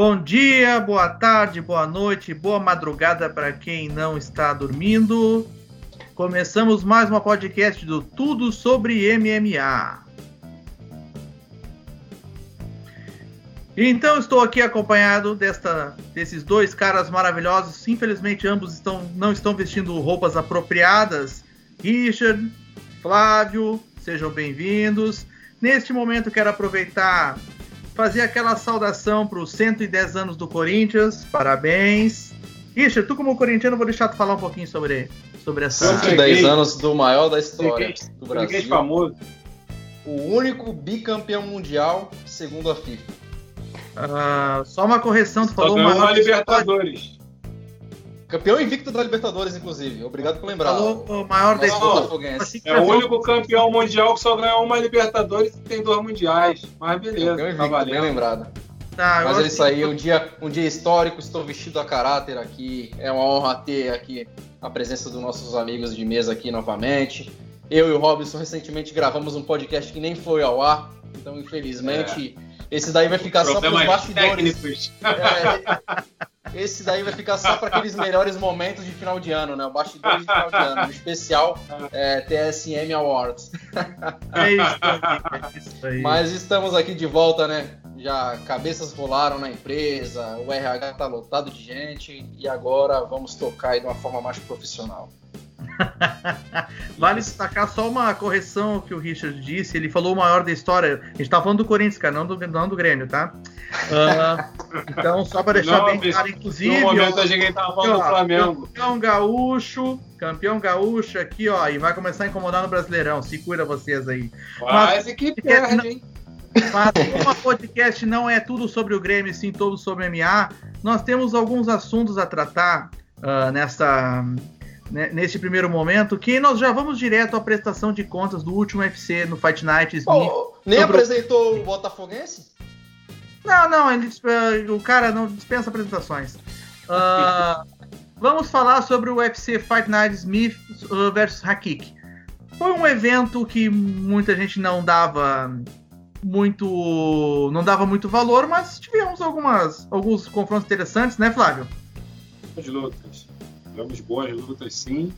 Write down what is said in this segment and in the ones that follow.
Bom dia, boa tarde, boa noite, boa madrugada para quem não está dormindo. Começamos mais uma podcast do Tudo sobre MMA. Então estou aqui acompanhado desta, desses dois caras maravilhosos. Infelizmente ambos estão, não estão vestindo roupas apropriadas. Richard, Flávio, sejam bem-vindos. Neste momento quero aproveitar fazer aquela saudação para os 110 anos do Corinthians. Parabéns. Richard, tu como corintiano, vou deixar tu falar um pouquinho sobre, sobre essa... 110 anos do maior da história do Brasil. famoso. O único bicampeão mundial, segundo a FIFA. Uh, só uma correção, tu falou Só uma Libertadores. Campeão invicto da Libertadores, inclusive. Obrigado por lembrar. Falou o maior da história. É o único campeão mundial que só ganhou uma Libertadores e tem dois mundiais. Mas beleza, Campeão tá invicto, bem valendo. lembrado. Tá, Mas é isso aí, um dia, um dia histórico, estou vestido a caráter aqui. É uma honra ter aqui a presença dos nossos amigos de mesa aqui novamente. Eu e o Robson recentemente gravamos um podcast que nem foi ao ar, então infelizmente esse daí vai ficar só para os bastidores. técnicos. É, esse daí vai ficar só para aqueles melhores momentos de final de ano, né? O bastidor de final de ano, no especial é, TSM Awards. É isso aí, é isso aí. Mas estamos aqui de volta, né? Já cabeças rolaram na empresa, o RH tá lotado de gente e agora vamos tocar de uma forma mais profissional. Vale destacar só uma correção que o Richard disse. Ele falou o maior da história. A gente tá falando do Corinthians, cara, não do, não do Grêmio, tá? Ah, então, só para deixar Não, bem mas claro, No inclusive. momento ó, a gente tava falando do ó, Flamengo. Campeão gaúcho, campeão gaúcho aqui, ó, e vai começar a incomodar no Brasileirão. Se cuida vocês aí. Quase que perde, hein? Mas como a podcast não é tudo sobre o Grêmio, sim tudo sobre MMA, nós temos alguns assuntos a tratar ah, nessa, né, neste primeiro momento, que nós já vamos direto à prestação de contas do último UFC no Fight Night Smith. Pô, nem Sobre apresentou o Botafoguense? Não, não, ele, disp- o cara não dispensa apresentações. Ah, vamos falar sobre o UFC Fight Night Smith uh, versus Hakik. Foi um evento que muita gente não dava muito não dava muito valor, mas tivemos algumas alguns confrontos interessantes, né, Flávio? Boas lutas. Tivemos boas lutas, sim.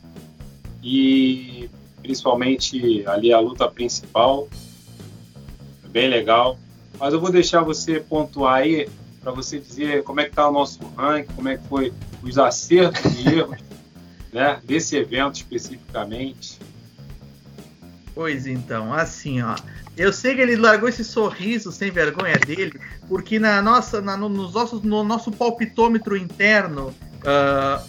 E principalmente ali a luta principal. Bem legal. Mas eu vou deixar você pontuar aí para você dizer como é que tá o nosso ranking, como é que foi os acertos e erros né, desse evento especificamente. Pois então, assim, ó. Eu sei que ele largou esse sorriso sem vergonha dele, porque na nossa, na- no, nos nossos, no nosso palpitômetro interno, ah,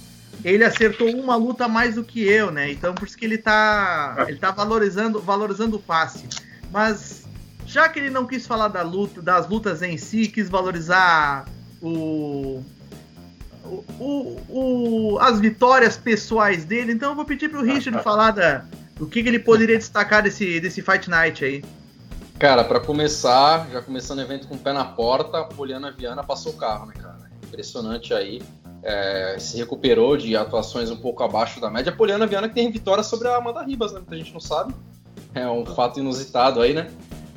ele acertou uma luta mais do que eu, né? Então por isso que ele tá, ele tá valorizando, valorizando o passe. Mas já que ele não quis falar da luta, das lutas em si, quis valorizar o, o, o- o- as vitórias pessoais dele, então eu vou pedir pro Richard falar da, o que, que ele poderia destacar desse, desse Fight Night aí? Cara, pra começar, já começando o evento com o pé na porta, a Poliana Viana passou o carro, né, cara? Impressionante aí. É, se recuperou de atuações um pouco abaixo da média. A Poliana Viana que tem vitória sobre a Amanda Ribas, né? Muita gente não sabe. É um fato inusitado aí, né?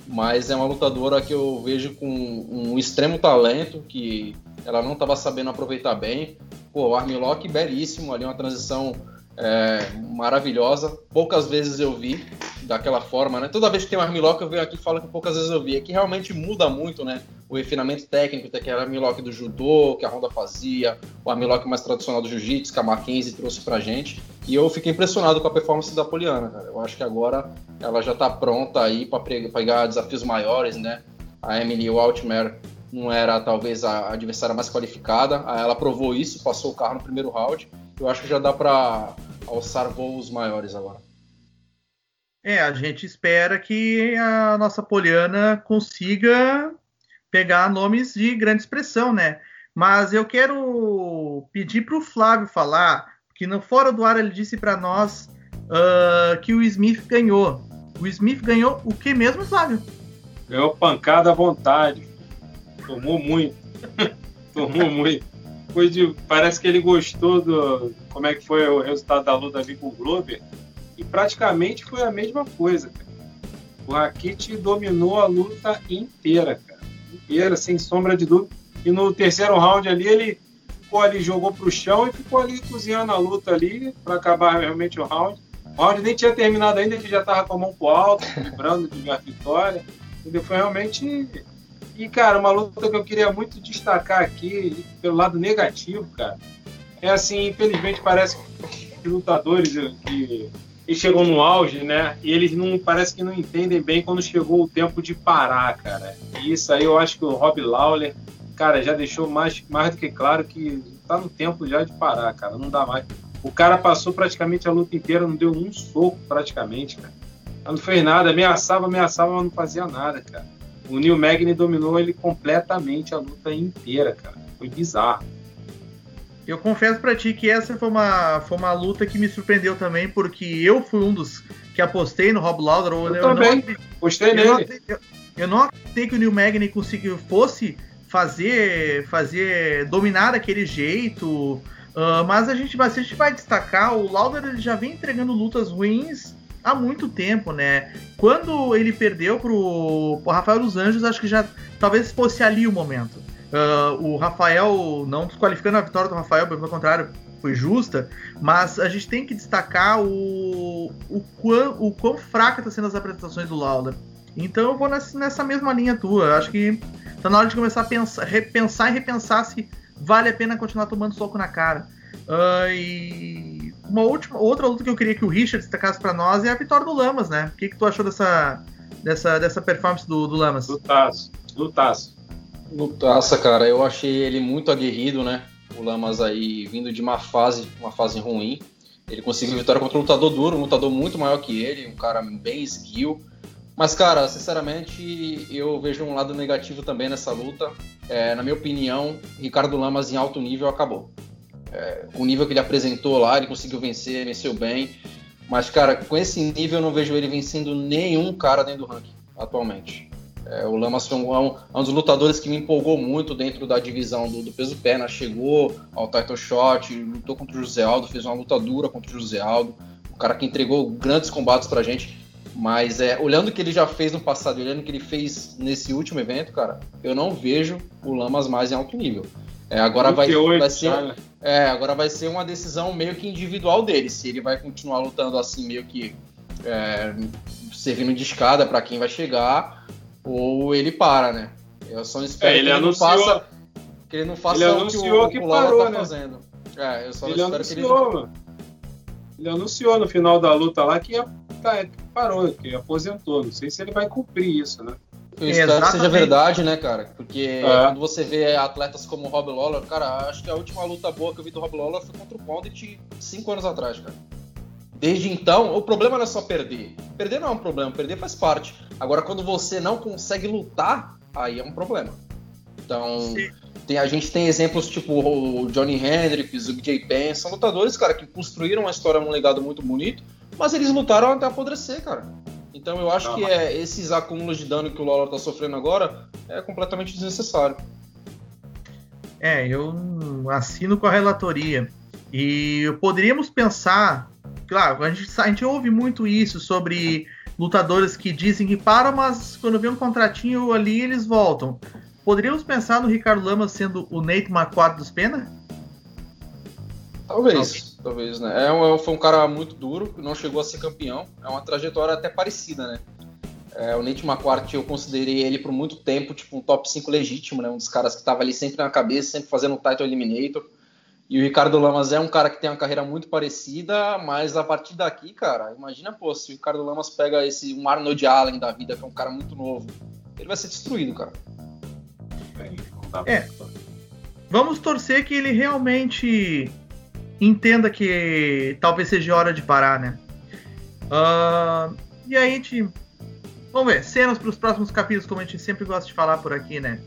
Mas é uma lutadora que eu vejo com um extremo talento, que ela não estava sabendo aproveitar bem. Pô, o Armlock belíssimo ali, uma transição é, maravilhosa. Poucas vezes eu vi daquela forma, né? Toda vez que tem um armlock eu venho aqui e falo que poucas vezes eu vi. É que realmente muda muito, né? O refinamento técnico, tem aquele armlock do judô, que a Honda fazia, o armlock mais tradicional do jiu-jitsu, que a Mackenzie trouxe pra gente. E eu fiquei impressionado com a performance da Poliana, cara. Eu acho que agora ela já tá pronta aí para pegar desafios maiores, né? A Emily Waltmer não era talvez a adversária mais qualificada. Ela provou isso, passou o carro no primeiro round. Eu acho que já dá para alçar voos maiores agora. É, a gente espera que a nossa Poliana consiga pegar nomes de grande expressão, né? Mas eu quero pedir para o Flávio falar, que no fora do ar ele disse para nós uh, que o Smith ganhou. O Smith ganhou o que mesmo, Flávio? Ganhou pancada à vontade. Tomou muito. Tomou muito. Foi de, parece que ele gostou do como é que foi o resultado da luta ali com o Glover. E praticamente foi a mesma coisa, cara. O Rakit dominou a luta inteira, cara. Inteira, sem sombra de dúvida. E no terceiro round ali, ele ficou ali, jogou pro chão e ficou ali cozinhando a luta ali para acabar realmente o round. O round nem tinha terminado ainda, ele já tava com a mão pro alto, lembrando de vitória. Entendeu? Foi realmente. E, cara, uma luta que eu queria muito destacar aqui, pelo lado negativo, cara, é assim, infelizmente parece que lutadores que chegam no auge, né? E eles não parece que não entendem bem quando chegou o tempo de parar, cara. E isso aí eu acho que o Rob Lawler, cara, já deixou mais, mais do que claro que tá no tempo já de parar, cara. Não dá mais. O cara passou praticamente a luta inteira, não deu um soco praticamente, cara. Não fez nada, ameaçava, ameaçava, mas não fazia nada, cara. O Neil Magny dominou ele completamente a luta inteira, cara. Foi bizarro. Eu confesso para ti que essa foi uma, foi uma luta que me surpreendeu também, porque eu fui um dos que apostei no Rob Lauder. Eu, eu também, não, apostei eu nele. Não, eu, eu, não acreditei que o Neil Magny conseguiu, fosse fazer, fazer dominar daquele jeito, uh, mas a gente, a gente vai destacar, o Lauder ele já vem entregando lutas ruins há muito tempo, né? Quando ele perdeu pro, pro Rafael dos Anjos, acho que já talvez fosse ali o momento. Uh, o Rafael, não desqualificando a vitória do Rafael, pelo contrário, foi justa, mas a gente tem que destacar o, o, quão, o quão fraca está sendo as apresentações do Lawler. Então eu vou nessa, nessa mesma linha tua. Acho que tá na hora de começar a pensar, repensar e repensar se vale a pena continuar tomando soco na cara. Uh, e uma última, outra luta que eu queria que o Richard destacasse para nós é a vitória do Lamas, né? O que, que tu achou dessa, dessa, dessa performance do, do Lamas? Lutaço, lutaço. Lutaça, cara. Eu achei ele muito aguerrido, né? O Lamas aí vindo de uma fase, uma fase ruim. Ele conseguiu vitória contra um lutador duro, um lutador muito maior que ele, um cara bem skill. Mas, cara, sinceramente, eu vejo um lado negativo também nessa luta. É, na minha opinião, Ricardo Lamas em alto nível acabou. É, o nível que ele apresentou lá, ele conseguiu vencer, venceu bem. Mas, cara, com esse nível eu não vejo ele vencendo nenhum cara dentro do ranking atualmente. É, o Lamas foi um, um, um, dos lutadores que me empolgou muito dentro da divisão do, do peso pena. Chegou ao title shot, lutou contra o José Aldo, fez uma luta dura contra o José Aldo. O cara que entregou grandes combates pra gente. Mas é, olhando o que ele já fez no passado, olhando o que ele fez nesse último evento, cara, eu não vejo o Lamas mais em alto nível. É, agora vai, vai ser, é, agora vai ser uma decisão meio que individual dele, se ele vai continuar lutando assim meio que é, servindo de escada para quem vai chegar, ou ele para, né? Eu só espero é, ele que, ele anunciou, faça, que ele não faça ele o que o, que o parou, tá né? fazendo. É, eu só ele espero anunciou, que ele... ele anunciou no final da luta lá que, ia, tá, que parou, que aposentou. Não sei se ele vai cumprir isso, né? Eu espero Exatamente. que seja verdade, né, cara? Porque É. quando você vê atletas como o Rob Lawler, cara, acho que a última luta boa que eu vi do Rob Lawler foi contra o Condit cinco anos atrás, cara. Desde então, o problema não é só perder. Perder não é um problema, perder faz parte. Agora, quando você não consegue lutar, aí é um problema. Então, Sim. tem, a gente tem exemplos tipo o Johnny Hendricks, o BJ Penn, são lutadores, cara, que construíram uma história, um legado muito bonito, mas eles lutaram até apodrecer, cara. Então eu acho Não, que mas- é, esses acúmulos de dano que o Lawler tá sofrendo agora é completamente desnecessário. É, eu assino com a relatoria. E poderíamos pensar, claro, a gente, a gente ouve muito isso sobre lutadores que dizem que param, mas quando vem um contratinho ali eles voltam. Poderíamos pensar no Ricardo Lamas sendo o Nate Marquardt dos Pena? Talvez, talvez, né? É um, foi um cara muito duro, que não chegou a ser campeão. É uma trajetória até parecida, né? É, o Nate McQuarrie, eu considerei ele por muito tempo, tipo, um top 5 legítimo, né? Um dos caras que estava ali sempre na cabeça, sempre fazendo um title eliminator. E o Ricardo Lamas é um cara que tem uma carreira muito parecida, mas a partir daqui, cara, imagina, pô, se o Ricardo Lamas pega esse um Arnold Allen da vida, que é um cara muito novo, ele vai ser destruído, cara. É. Vamos torcer que ele realmente entenda que talvez seja hora de parar, né? Ah, e aí a gente. Vamos ver, cenas para os próximos capítulos, como a gente sempre gosta de falar por aqui, né?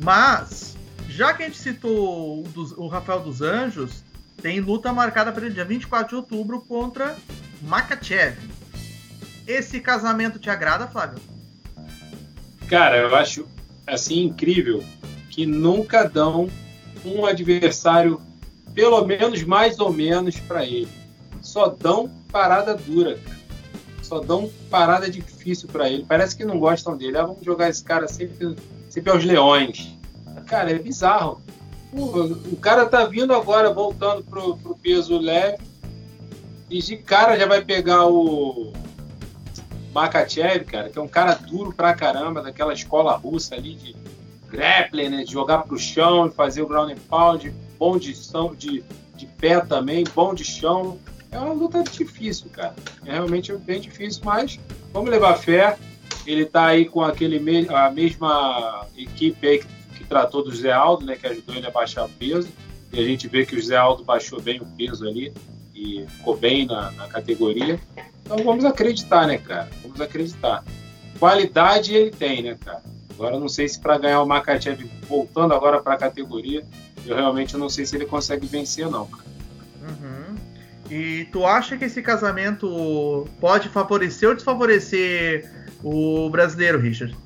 Mas, já que a gente citou o, dos- o Rafael dos Anjos, tem luta marcada para o dia 24 de outubro contra Makachev. Esse casamento te agrada, Flávio? Cara, eu acho assim incrível que nunca dão um adversário pelo menos mais ou menos para ele. Só dão parada dura, cara. Só dão parada difícil para ele. Parece que não gostam dele. Ah, vamos jogar esse cara sempre, sempre aos leões. Cara, é bizarro. o cara tá vindo agora, voltando pro, pro peso leve. E de cara já vai pegar o Makachev, cara, que é um cara duro pra caramba, daquela escola russa ali de grappling, né? De jogar pro chão e fazer o ground and pound, bom de, de, de pé também, bom de chão. É uma luta difícil, cara. É realmente bem difícil, mas vamos levar fé. Ele tá aí com aquele me a mesma equipe aí que, que tratou do Zé Aldo, né? Que ajudou ele a baixar o peso. E a gente vê que o Zé Aldo baixou bem o peso ali e ficou bem na, na categoria. Então vamos acreditar, né, cara? Vamos acreditar. Qualidade ele tem, né, cara? Agora não sei se para ganhar o Makachev voltando agora para a categoria, eu realmente não sei se ele consegue vencer não, cara. Uhum. E tu acha que esse casamento pode favorecer ou desfavorecer o brasileiro, Richard?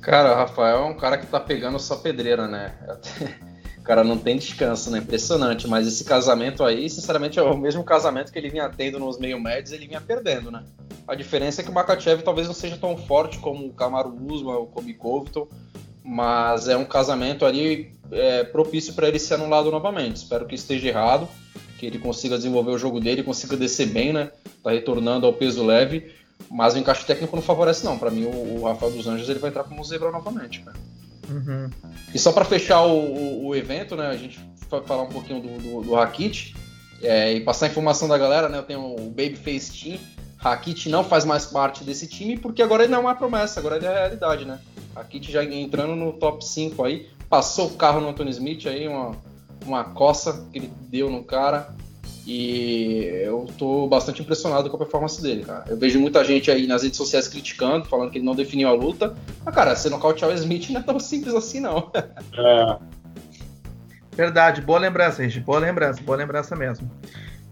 Cara, Rafael é um cara que tá pegando sua pedreira, né? o cara não tem descanso, né? Impressionante. Mas esse casamento aí, sinceramente, é o mesmo casamento que ele vinha tendo nos meio médios, ele vinha perdendo, né? A diferença é que o Makachev talvez não seja tão forte como o Kamaru Usman ou como o Covington, mas é um casamento ali é, propício para ele ser anulado novamente. Espero que esteja errado, que ele consiga desenvolver o jogo dele, consiga descer bem, né? Tá retornando ao peso leve, mas o encaixe técnico não favorece não. Para mim o, o, Rafael dos Anjos ele vai entrar como zebra novamente, cara. Uhum. E só para fechar o, o, o, evento, né? A gente vai falar um pouquinho do, do, do Rakit é, e passar a informação da galera, né? Eu tenho o Babyface Team Rakit não faz mais parte desse time porque agora ele não é uma promessa, agora ele é realidade, né? Rakit já entrando no top 5 aí, passou o carro no Anthony Smith aí, uma, uma coça que ele deu no cara. E eu tô bastante impressionado com a performance dele, cara. Eu vejo muita gente aí nas redes sociais criticando, falando que ele não definiu a luta. Mas, cara, você nocautear o Smith não é tão simples assim, não. É. Verdade, boa lembrança, gente. Boa lembrança, boa lembrança mesmo.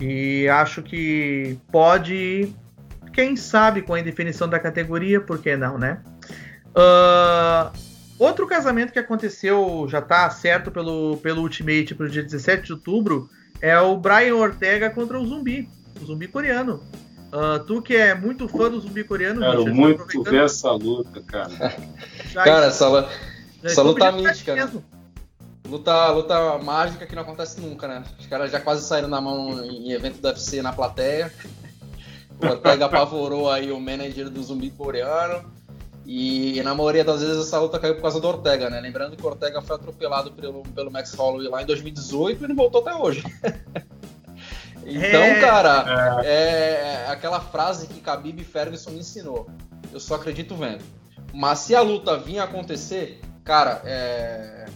E acho que pode quem sabe com a indefinição da categoria, por que não, né? Uh, outro casamento que aconteceu, já tá certo pelo, pelo Ultimate para o dia 17 de outubro, é o Brian Ortega contra o Zumbi, o Zumbi coreano. Uh, tu que é muito fã do Zumbi coreano, Quero Richard, muito ver essa luta, cara. cara, essa, essa luta mítica, né? Luta, luta mágica que não acontece nunca, né? Os caras já quase saíram na mão em evento da UFC na plateia. O Ortega apavorou aí o manager do zumbi coreano. E na maioria das vezes essa luta caiu por causa do Ortega, né? Lembrando que o Ortega foi atropelado pelo, pelo Max Holloway lá em 2018 e não voltou até hoje. então, é... cara, é. é aquela frase que Khabib Ferguson me ensinou. Eu só acredito vendo. Mas se a luta vinha acontecer, cara, é...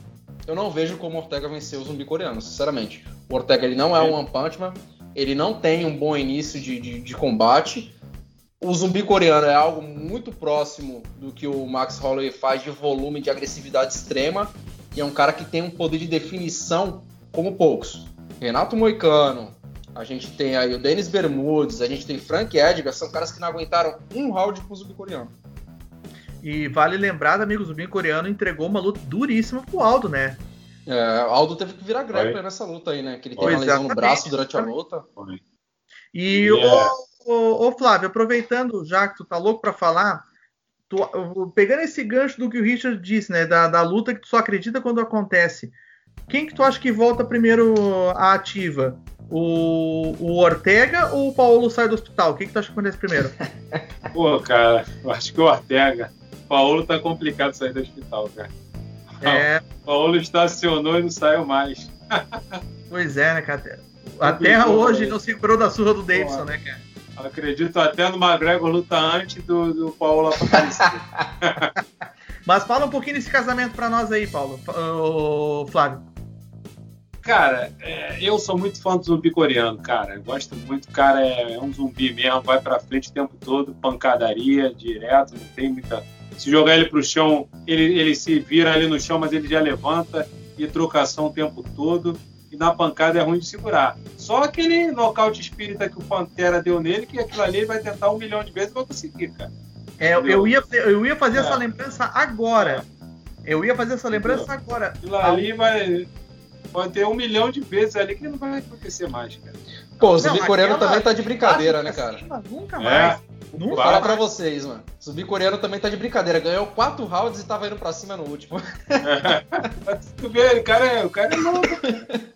eu não vejo como o Ortega vencer o zumbi coreano, sinceramente. O Ortega ele não é um One Punch Man, ele não tem um bom início de, de, de, combate. O zumbi coreano é algo muito próximo do que o Max Holloway faz de volume, de agressividade extrema. E é um cara que tem um poder de definição como poucos. Renato Moicano, a gente tem aí o Denis Bermudes, a gente tem Frank Edgar, são caras que não aguentaram um round com o zumbi coreano. E vale lembrar, amigo, o zumbi coreano entregou uma luta duríssima pro Aldo, né? É, Aldo teve que virar grepe nessa luta aí, né? Que ele teve uma lesão no braço durante a luta. Foi. E yeah. o, o, Flávio, aproveitando já que tu tá louco para falar, tu, pegando esse gancho do que o Richard disse, né? Da, da luta que tu só acredita quando acontece. Quem que tu acha que volta primeiro à ativa? O, o Ortega ou o Paulo sai do hospital? O que, que tu acha que acontece primeiro? Pô, cara, eu acho que o Ortega. O Paulo tá complicado sair do hospital, cara. É. O Paulo estacionou e não saiu mais. pois é, né, cara? Até hoje não se livrou da surra do Davidson, né, cara? Acredito até no McGregor luta antes do, do Paulo aparecer. Mas fala um pouquinho desse casamento para nós aí, Paulo. O Flávio. Cara, é, eu sou muito fã do zumbi coreano, cara. Eu gosto muito. O cara é, é um zumbi mesmo, vai pra frente o tempo todo, pancadaria, direto, não tem muita se jogar ele para o chão, ele, ele se vira ali no chão, mas ele já levanta e trocação o tempo todo. E na pancada é ruim de segurar. Só aquele nocaute espírita que o Pantera deu nele, que aquilo ali vai tentar um milhão de vezes e vai conseguir, cara. É, eu ia, eu ia fazer é. essa lembrança agora. É. Eu ia fazer essa lembrança Entendeu? agora. Aquilo ali vai, vai ter um milhão de vezes ali que não vai acontecer mais, cara. Pô, o zumbi coreano também tá de brincadeira, né, cara? Nunca mais. É. Não fala pra vocês, mano. Subir coreano também tá de brincadeira. Ganhou quatro rounds e tava indo pra cima no último. tu vê, o cara, é, o cara é louco.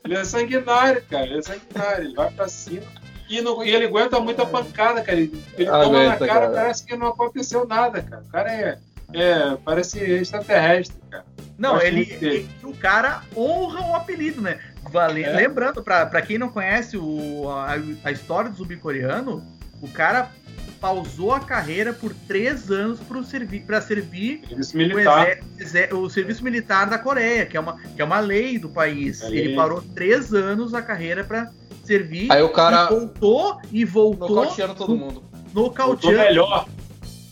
Ele é sanguinário, cara. Ele é sanguinário. Ele vai pra cima. E, e ele aguenta muita pancada, cara. Ele, ele aguenta, toma na cara, cara, parece que não aconteceu nada, cara. O cara é, é parece extraterrestre, cara. Não, ele, ele, o cara honra o apelido, né? Vale, é. Lembrando, pra, quem não conhece o, a, a história do zumbi coreano, o cara pausou a carreira por três anos para servir, servir serviço militar. O, o, serviço militar da Coreia, que é uma, que é uma lei do país. É Ele lei. parou três anos a carreira para servir. Aí o cara voltou e voltou. Nocauteando todo mundo. Nocauteando. Voltou melhor.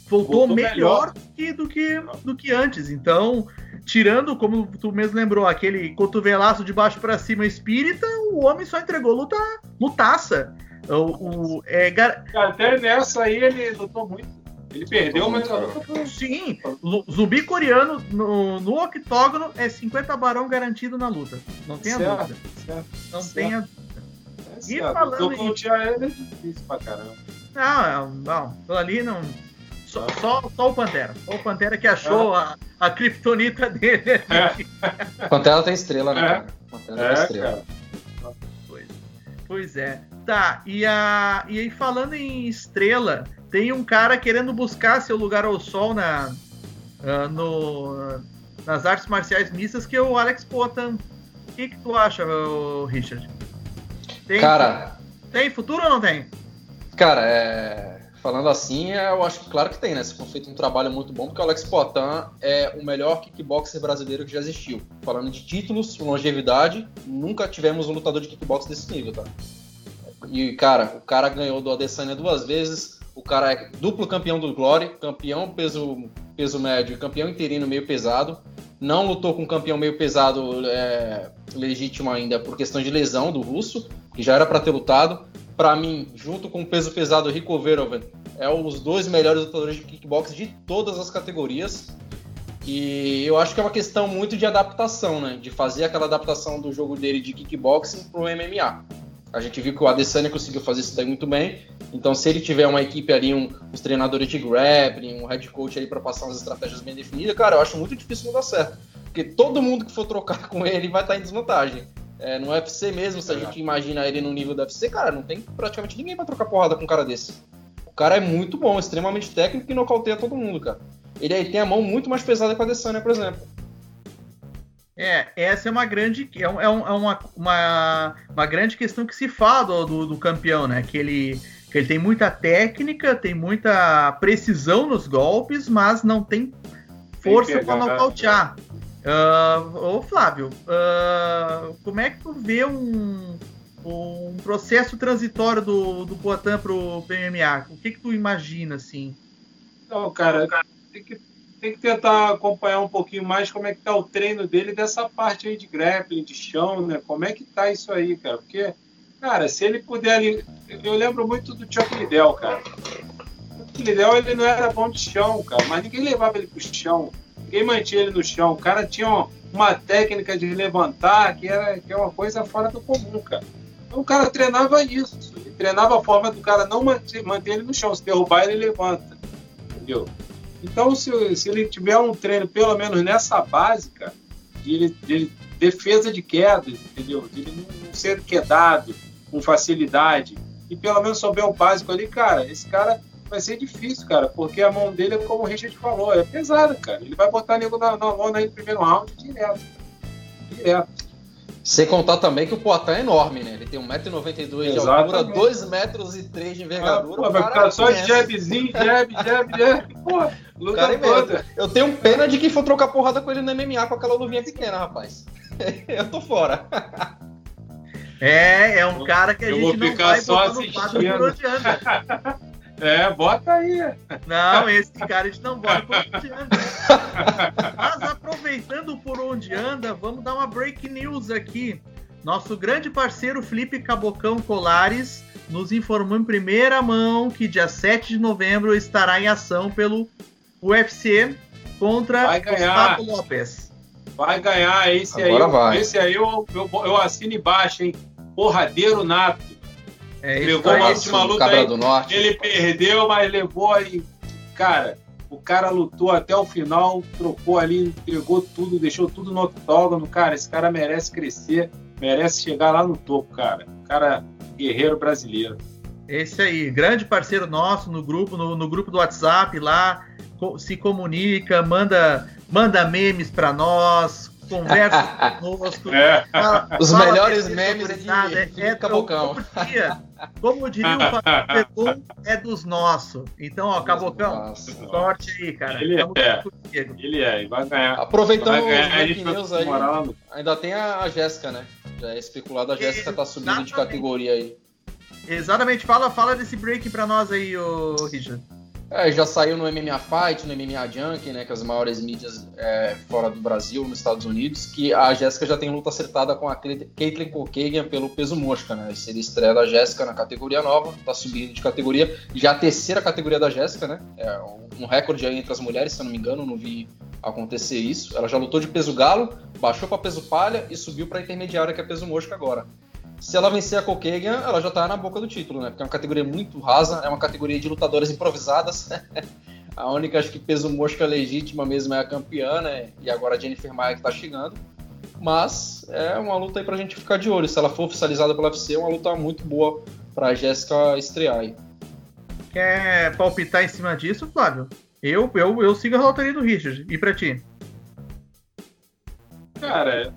Voltou, voltou melhor, melhor. Do, que, do, que, do que antes. Então, tirando, como tu mesmo lembrou, aquele cotovelaço de baixo para cima espírita, o homem só entregou luta, lutaça. O, o, é, gar... Até nessa aí ele lutou muito. Ele perdeu, mas Sim, zumbi coreano no, no octógono é 50 barão garantido na luta. Não tenha dúvida. Certo, não certo. tenha dúvida. É e falando em... ele é difícil pra caramba. Não, não. Ali não. Só, só, só, o Pantera. Só o Pantera que achou a, a criptonita dele. É. Pantera tem estrela, né? É. Pantera é, tem estrela. Cara. Pois, pois é. Tá, e, a, e aí falando em estrela, tem um cara querendo buscar seu lugar ao sol na, uh, no, nas artes marciais mistas, que é o Alex Potan. O que, que tu acha, Richard? Tem, cara. Tem futuro ou não tem? Cara, é Falando assim, é, eu acho que claro que tem, né? Se for feito um trabalho muito bom, porque o Alex Poitin é o melhor kickboxer brasileiro que já existiu. Falando de títulos, longevidade, nunca tivemos um lutador de kickbox desse nível, tá? E, cara, o cara ganhou do Adesanya duas vezes, o cara é duplo campeão do Glory, campeão peso, peso médio campeão interino meio pesado. Não lutou com campeão meio pesado é, legítimo ainda por questão de lesão do russo, que já era para ter lutado para mim, junto com o peso pesado Rico Verhoeven, é os dois melhores lutadores de kickbox de todas as categorias. E eu acho que é uma questão muito de adaptação, né? De fazer aquela adaptação do jogo dele de kickboxing pro MMA. A gente viu que o Adesanya conseguiu fazer isso daí muito bem. Então, se ele tiver uma equipe ali, um, uns treinadores de grappling, um head coach aí para passar umas estratégias bem definidas, cara, eu acho muito difícil não dar certo. Porque todo mundo que for trocar com ele vai estar em desvantagem. É, no UFC mesmo, se a gente imagina ele no nível do UFC, cara, não tem praticamente ninguém pra trocar porrada com um cara desse. O cara é muito bom, extremamente técnico e nocauteia todo mundo, cara. Ele aí tem a mão muito mais pesada que a Adesanya, por exemplo. É, essa é uma grande, é, é, é uma, uma, uma, grande questão que se fala do, do, do, campeão, né? Que ele, que ele tem muita técnica, tem muita precisão nos golpes, mas não tem força para nocautear. Uh, ô Flávio, uh, como é que tu vê um, um processo transitório do, do Poitin pro PMA? O que que tu imagina, assim? Não, cara, tem que, tem que tentar acompanhar um pouquinho mais como é que tá o treino dele dessa parte aí de grappling, de chão, né? Como é que tá isso aí, cara? Porque, cara, se ele puder ali... Eu lembro muito do Chuck Liddell, cara. O Chuck ele não era bom de chão, cara, mas ninguém levava ele pro chão Ninguém mantinha ele no chão. O cara tinha uma técnica de levantar que, era, que é uma coisa fora do comum, cara. Então o cara treinava isso. Ele treinava a forma do cara não manter, manter ele no chão. Se derrubar, ele levanta. Entendeu? Então, se, se ele tiver um treino, pelo menos nessa base, cara, de, de defesa de quedas, entendeu? De ele não ser quedado com facilidade, e pelo menos souber o básico ali, cara, esse cara vai ser difícil, cara, porque a mão dele, como o Richard falou, é pesada, cara. Ele vai botar nego na, na lona aí no primeiro round direto. Direto. Sem contar também que o Poitin é enorme, né? Ele tem 1,92m de altura, 2 metros e 3 de envergadura. Ah, pô, vai ficar só de jabzinho, jab, jab, jab. Pô, luta cara toda. Eu tenho pena de quem for trocar porrada com ele no MMA com aquela luvinha pequena, rapaz. eu tô fora. É, é um cara que a gente não vai só assistindo. por onde anda. É, bota aí. Não, esse cara a gente não bota por onde anda. Mas aproveitando por onde anda, vamos dar uma break news aqui. Nosso grande parceiro Felipe Cabocão Colares nos informou em primeira mão que dia 7 de novembro estará em ação pelo UFC contra Gustavo Lopes. Vai ganhar esse Agora aí. Vai. Esse aí eu, eu, eu assino embaixo, hein? Porradeiro nato. É, levou uma última luta aí, do Norte. ele perdeu, mas levou aí, cara, o cara lutou até o final, trocou ali, entregou tudo, deixou tudo no octógono, cara, esse cara merece crescer, merece chegar lá no topo, cara. Cara, guerreiro brasileiro. Esse aí, grande parceiro nosso no grupo, no, no grupo do WhatsApp lá, se comunica, manda, manda memes para nós, conversa conosco. É. Fala, Os fala melhores memes de, nada. de é, Cabocão. Como diria, como diria o é dos nossos. Então, ó, Cabocão, sorte aí, cara. Ele é. Ele é, vai ganhar. Aproveitando vai ganhar, os aí, ainda tem a, a Jéssica, né? Já é especulado, a Jéssica tá subindo de categoria aí. Exatamente, fala, fala desse break pra nós aí, ô Richard. É, já saiu no MMA Fight, no MMA Junkie, né, que é as maiores mídias é, fora do Brasil, nos Estados Unidos, que a Jéssica já tem luta acertada com a Caitlyn Kokagan pelo peso mosca, né? Seria estreia da Jéssica na categoria nova, tá subindo de categoria, já a terceira categoria da Jéssica, né? É um, recorde aí entre as mulheres, se eu não me engano, não vi acontecer isso. Ela já lutou de peso galo, baixou para peso palha e subiu para intermediária, que é peso mosca agora. Se ela vencer a Kokegan, ela já tá na boca do título, né? Porque é uma categoria muito rasa, é uma categoria de lutadoras improvisadas. a única, acho que peso mosca legítima mesmo é a campeã, né? E agora a Jennifer Maia que tá chegando. Mas é uma luta aí pra gente ficar de olho. Se ela for oficializada pela UFC, é uma luta muito boa pra Jéssica estrear aí. Quer palpitar em cima disso, Flávio? Eu, eu, eu sigo a loteria do Richard. E pra ti? Cara,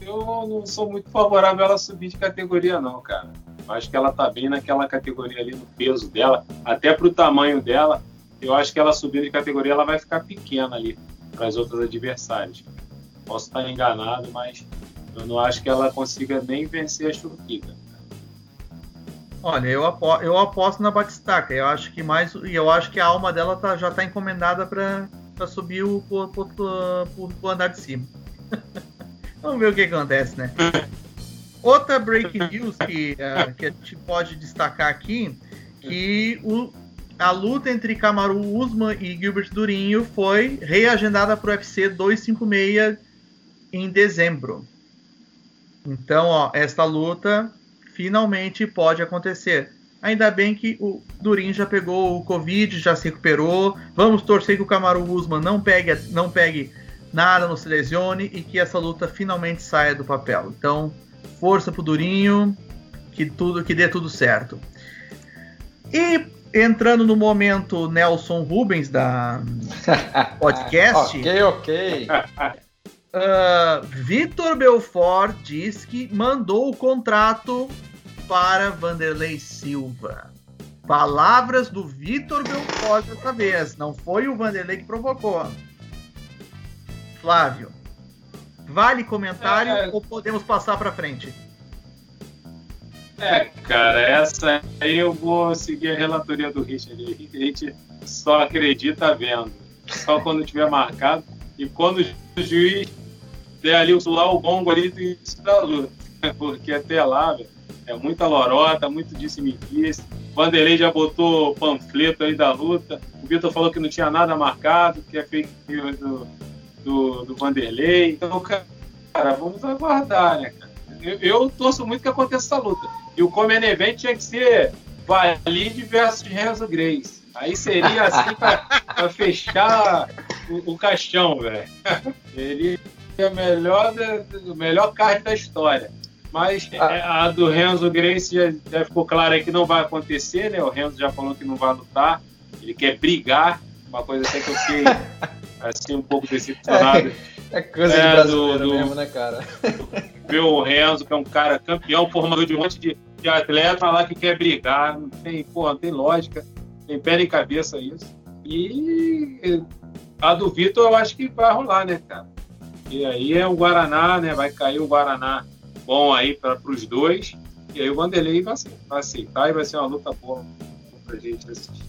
eu não sou muito favorável a ela subir de categoria, não, cara. acho que ela tá bem naquela categoria ali no peso dela, até pro tamanho dela. Eu acho que ela subindo de categoria, ela vai ficar pequena ali para as outras adversárias. Posso estar enganado, mas eu não acho que ela consiga nem vencer a Churquica. Olha, eu aposto, eu aposto na Batistaca. Eu acho que mais, eu acho que a alma dela tá, já está encomendada para subir o andar de cima. Vamos ver o que acontece, né? Outra breaking news que, uh, que a gente pode destacar aqui, que o, a luta entre Kamaru Usman e Gilbert Durinho foi reagendada para o UFC 256 em dezembro. Então, ó, esta luta finalmente pode acontecer. Ainda bem que o Durinho já pegou o Covid, já se recuperou. Vamos torcer que o Kamaru Usman não pegue, não pegue nada não se lesione e que essa luta finalmente saia do papel. Então, força pro Durinho, que tudo que dê tudo certo. E entrando no momento Nelson Rubens da podcast. ok, ok. Uh, Vitor Belfort diz que mandou o contrato para Vanderlei Silva. Palavras do Vitor Belfort dessa vez, não foi o Vanderlei que provocou. Flávio, vale comentário é, ou podemos passar para frente? É, cara, essa aí eu vou seguir a relatoria do Richard. A gente só acredita vendo. Só quando tiver marcado. E quando o juiz der ali o o gongo ali do início da luta. Porque até lá, véio, é muita lorota, muito disse me disse. Vanderlei já botou panfleto aí da luta. O Vitor falou que não tinha nada marcado, que é fake do, do, do Vanderlei. Então, cara, vamos aguardar, né, cara? Eu, eu torço muito que aconteça essa luta. E o Common Event tinha que ser Valide versus Renzo Grace. Aí seria assim para fechar o, o caixão, velho. Seria a melhor, o melhor card da história. Mas ah. a do Renzo Grace já, já ficou claro aí que não vai acontecer, né? O Renzo já falou que não vai lutar. Ele quer brigar. Uma coisa até que eu fiquei assim, um pouco decepcionado. É, é coisa é, de brasileiro do, do, mesmo, né, cara? Ver o Renzo, que é um cara campeão, formador de um monte de, de atleta, falar que quer brigar, não tem, porra, não tem lógica, tem pé nem cabeça isso. E a do Vitor eu acho que vai rolar, né, cara? E aí é o Guaraná, né? Vai cair o Guaraná bom aí para os dois. E aí o Vanderlei vai, vai aceitar e vai ser uma luta boa pra gente assistir.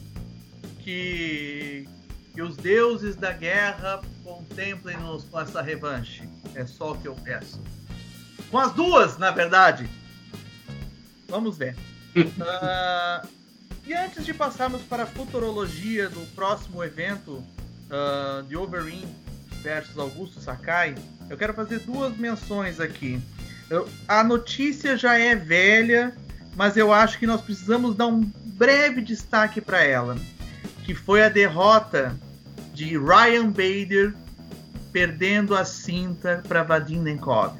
Que que os deuses da guerra contemplem-nos com essa revanche. É só o que eu peço. Com as duas, na verdade. Vamos ver. uh, e antes de passarmos para a futurologia do próximo evento uh, de Overeem versus Augusto Sakai, eu quero fazer duas menções aqui. Eu, a notícia já é velha, mas eu acho que nós precisamos dar um breve destaque para ela, que foi a derrota de Ryan Bader perdendo a cinta para Vadim Nenkov.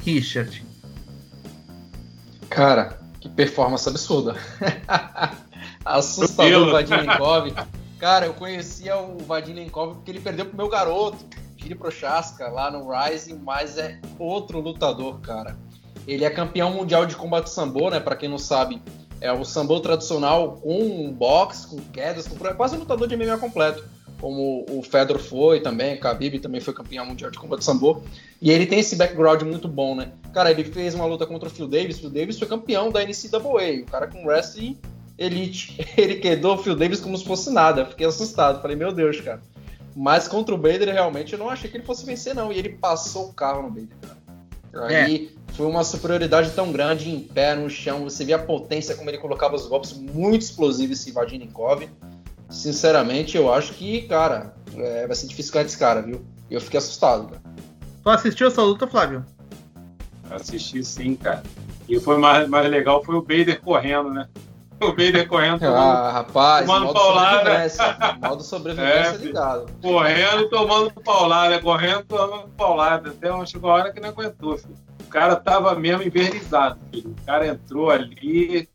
Richard. Cara, que performance absurda. Assustador o Vadim Nenkov. Cara, eu conhecia o Vadim Nenkov porque ele perdeu pro meu garoto, Giri Prochaska, lá no Rising, mas é outro lutador, cara. Ele é campeão mundial de combate sambo, né? Para quem não sabe, é o sambo tradicional com boxe, com quedas, com quase um lutador de MMA completo como o Fedor foi também, o Khabib também foi campeão mundial de combate sambo. E ele tem esse background muito bom, né? Cara, ele fez uma luta contra o Phil Davis, o Phil Davis foi campeão da NCAA, o cara com wrestling elite. Ele quedou o Phil Davis como se fosse nada, fiquei assustado, falei, meu Deus, cara. Mas contra o Bader, realmente, eu não achei que ele fosse vencer, não. E ele passou o carro no Bader, cara. Aí é. foi uma superioridade tão grande em pé, no chão. Você via a potência como ele colocava os golpes muito explosivos esse Vadinikov sinceramente, eu acho que, cara, é, vai ser difícil ganhar desse cara, viu? Eu fiquei assustado, cara. Tu assistiu essa luta, Flávio? Assisti sim, cara. E foi mais, mais legal foi o Bader correndo, né? O Bader correndo. Ah, rapaz, tomando modo paulada. sobrevivência. modo sobrevivência é, ligado. Correndo, tomando paulada, correndo, tomando paulada. Até chegou a hora que não aguentou, filho. O cara tava mesmo invernizado, filho. O cara entrou ali.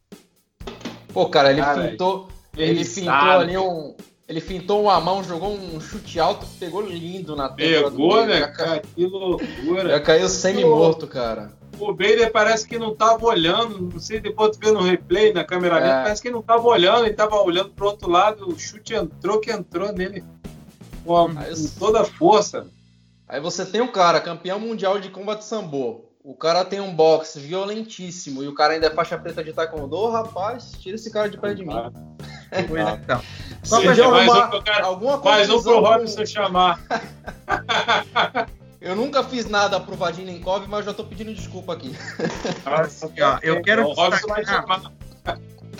Pô, cara, ele cara, pintou ele fintou ali um. Ele fintou uma mão, jogou um chute alto, pegou lindo na tela. Pegou, né, cara? Que loucura. Já caiu semi-morto, cara. O Bader parece que não tava olhando, não sei, depois tu vê no replay, na câmera é. lenta, parece que não tava olhando, ele tava olhando pro outro lado, o chute entrou que entrou nele com, com toda a força. Aí você tem o cara, campeão mundial de combate sambo, o cara tem um boxe violentíssimo e o cara ainda é faixa preta de taekwondo, rapaz, tira esse cara de perto de mim. É, então. Só mais alguma, um, cara, alguma mais um pro Robson chamar. Eu nunca fiz nada pro Vadinenkov, mas já tô pedindo desculpa aqui. Nossa, eu quero destacar,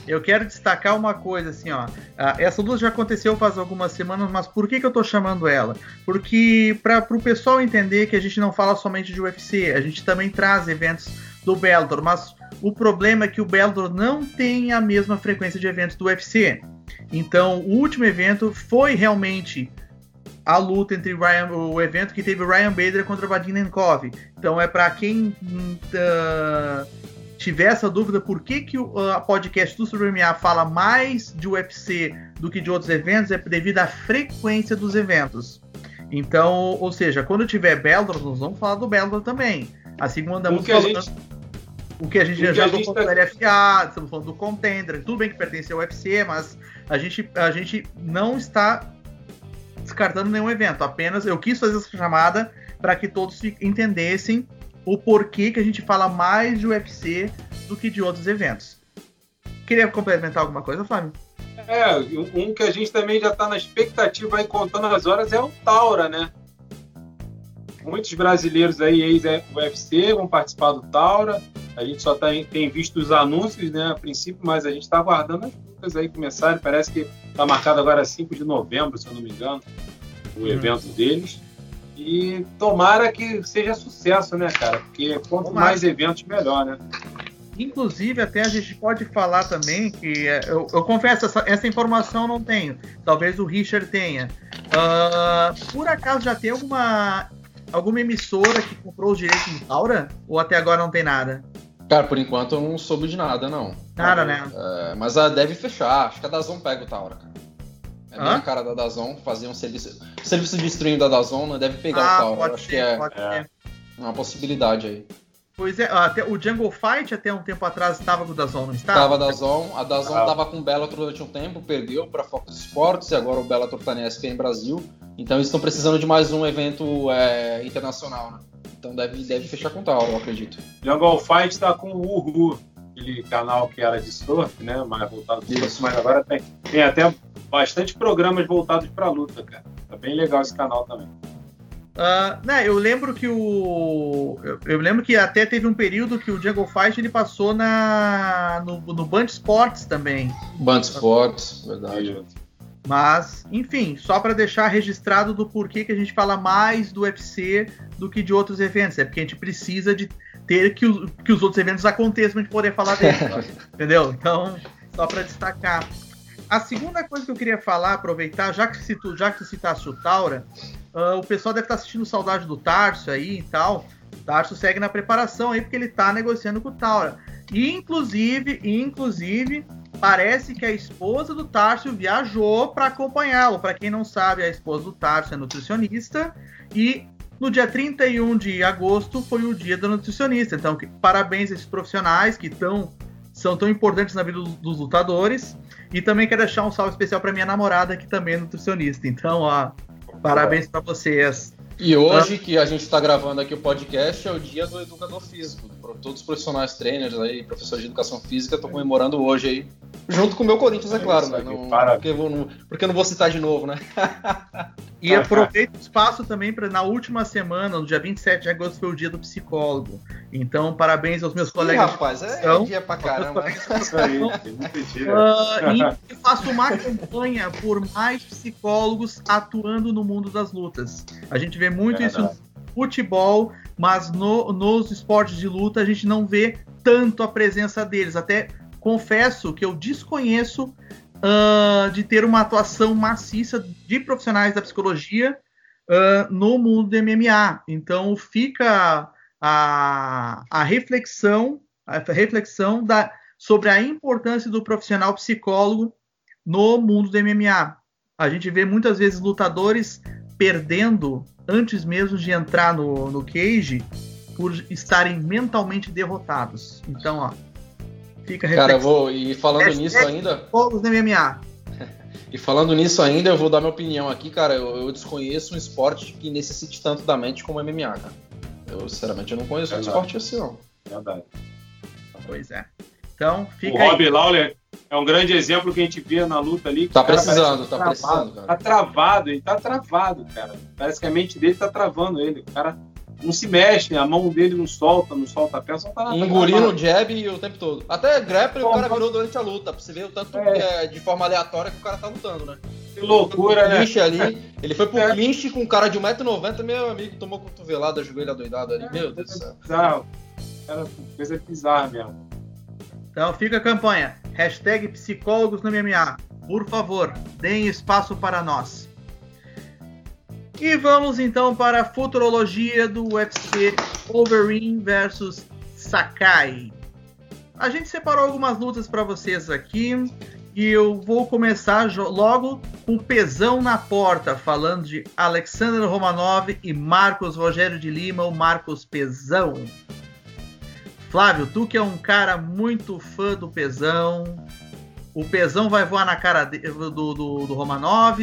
eu quero destacar uma coisa assim, ó. Ah, essa luta já aconteceu faz algumas semanas, mas por que, que eu tô chamando ela? Porque para o pessoal entender que a gente não fala somente de UFC, a gente também traz eventos do Bellator, mas o problema é que o Bellator não tem a mesma frequência de eventos do UFC. Então, o último evento foi realmente a luta entre Ryan, o evento que teve Ryan Bader contra Vadim Nenkov. Então, é para quem uh, tiver essa dúvida por que, que o uh, podcast do Super MMA fala mais de UFC do que de outros eventos, é devido à frequência dos eventos. Então, ou seja, quando tiver Bellator, nós vamos falar do Bellator também. Assim como andamos falando. Gente o que a gente já falou tá... do LFA, estamos falando do Contender, tudo bem que pertence ao UFC, mas a gente, a gente não está descartando nenhum evento, apenas eu quis fazer essa chamada para que todos entendessem o porquê que a gente fala mais de UFC do que de outros eventos. Queria complementar alguma coisa, Flávio? É, um que a gente também já está na expectativa aí contando as horas é o Taura, né? Muitos brasileiros aí, ex-UFC, vão participar do Taura. A gente só tá, tem visto os anúncios, né, a princípio, mas a gente está aguardando as lutas aí começarem. Parece que está marcado agora 5 de novembro, se eu não me engano, o uhum. evento deles. E tomara que seja sucesso, né, cara? Porque quanto tomara. mais eventos, melhor, né? Inclusive, até a gente pode falar também que é, eu, eu confesso, essa, essa, informação não tenho. Talvez o Richard tenha. Uh, por acaso já tem alguma alguma emissora que comprou os direitos em Taura? Ou até agora não tem nada? Cara, por enquanto eu não soube de nada, não. Nada, né? É, mas a deve fechar. Acho que a Dazon pega o Taura, cara. É bem a cara da Dazon fazer um serviço. serviço de stream da Dazon né, deve pegar ah, o Taura. Acho ser, que é, pode é ser. uma possibilidade aí. Pois é, até o Jungle Fight até um tempo atrás estava com o Dazon, não estava? Estava Dazon, a Dazon estava ah. com o Bellator durante um tempo, perdeu para Fox Sports e agora o Bellator está na ESPN Brasil. Então eles estão precisando de mais um evento é, internacional, né? Então deve, deve fechar com tal, eu acredito. Jungle Fight está com o Uhu, aquele canal que era de surf, né? Mais voltado para surf, mas agora tem, tem até bastante programas voltados para luta, cara. Tá bem legal esse canal também. Uh, né, eu lembro que o. Eu, eu, lembro que até teve um período que o Jungle Fight ele passou na, no, no Band Sports também. Band Sports, verdade. Mas, enfim, só para deixar registrado do porquê que a gente fala mais do UFC do que de outros eventos. É porque a gente precisa de ter que, os, que os outros eventos aconteçam para a gente poder falar deles. entendeu? Então, só para destacar. A segunda coisa que eu queria falar, aproveitar, já que, citu, já que citasse o Taura, uh, o pessoal deve estar assistindo Saudade do Tarso aí e tal. O Tarso segue na preparação aí, porque ele está negociando com o Taura. E, inclusive, inclusive, parece que a esposa do Tarso viajou para acompanhá-lo. Para quem não sabe, a esposa do Tarso é nutricionista e no dia 31 de agosto foi o dia do nutricionista. Então, que, parabéns a esses profissionais que tão, são tão importantes na vida dos, dos lutadores. E também quero deixar um salve especial para minha namorada, que também é nutricionista. Então, ó, parabéns para vocês. E hoje que a gente está gravando aqui o podcast é o dia do educador físico. Todos os profissionais trainers aí, professores de educação física, estão comemorando hoje aí. Junto com o meu Corinthians, é, é claro, né? Não, porque, eu não, porque eu não vou citar de novo, né? e aproveito o espaço também para na última semana, no dia 27 de agosto, foi o dia do psicólogo. Então, parabéns aos meus colegas. Ih, rapaz, é, é dia pra caramba. uh, e faço uma campanha por mais psicólogos atuando no mundo das lutas. A gente vê muito é isso no futebol, mas no, nos esportes de luta a gente não vê tanto a presença deles. Até confesso que eu desconheço uh, de ter uma atuação maciça de profissionais da psicologia uh, no mundo do MMA. Então fica a, a reflexão, a reflexão da, sobre a importância do profissional psicólogo no mundo do MMA. A gente vê muitas vezes lutadores perdendo antes mesmo de entrar no, no cage por estarem mentalmente derrotados. Então, ó, fica a Cara, eu vou e falando Hashtag nisso ainda, fogos no MMA. E falando nisso ainda, eu vou dar minha opinião aqui, cara. Eu, eu desconheço um esporte que necessite tanto da mente como o MMA, cara. Eu, sinceramente, eu não conheço um esporte assim, não. Verdade. Pois é. Então, fica o Rob Lawler é um grande exemplo que a gente vê na luta ali. Tá precisando, tá travado, precisando, cara. Tá travado, ele tá travado, cara. Parece que a mente dele tá travando ele. O cara não se mexe, a mão dele não solta, não solta a peça, não tá nada. Engolindo o jab o tempo todo. Até grappling o cara virou durante a luta, pra você ver o tanto é. é de forma aleatória que o cara tá lutando, né? Que loucura, né? ali. Ele foi pro é. clinch com um cara de 1,90m, meu amigo, tomou cotovelada, joelho adoidado ali. É, meu Deus do céu. Bizarro. Cara, coisa bizarra mesmo. Então fica a campanha. Hashtag psicólogos no MMA. Por favor, deem espaço para nós. E vamos então para a futurologia do UFC Wolverine versus Sakai. A gente separou algumas lutas para vocês aqui e eu vou começar logo com o pesão na porta, falando de Alexander Romanov e Marcos Rogério de Lima, o Marcos Pesão. Flávio, tu que é um cara muito fã do Pesão, o Pesão vai voar na cara de, do, do, do Romanov,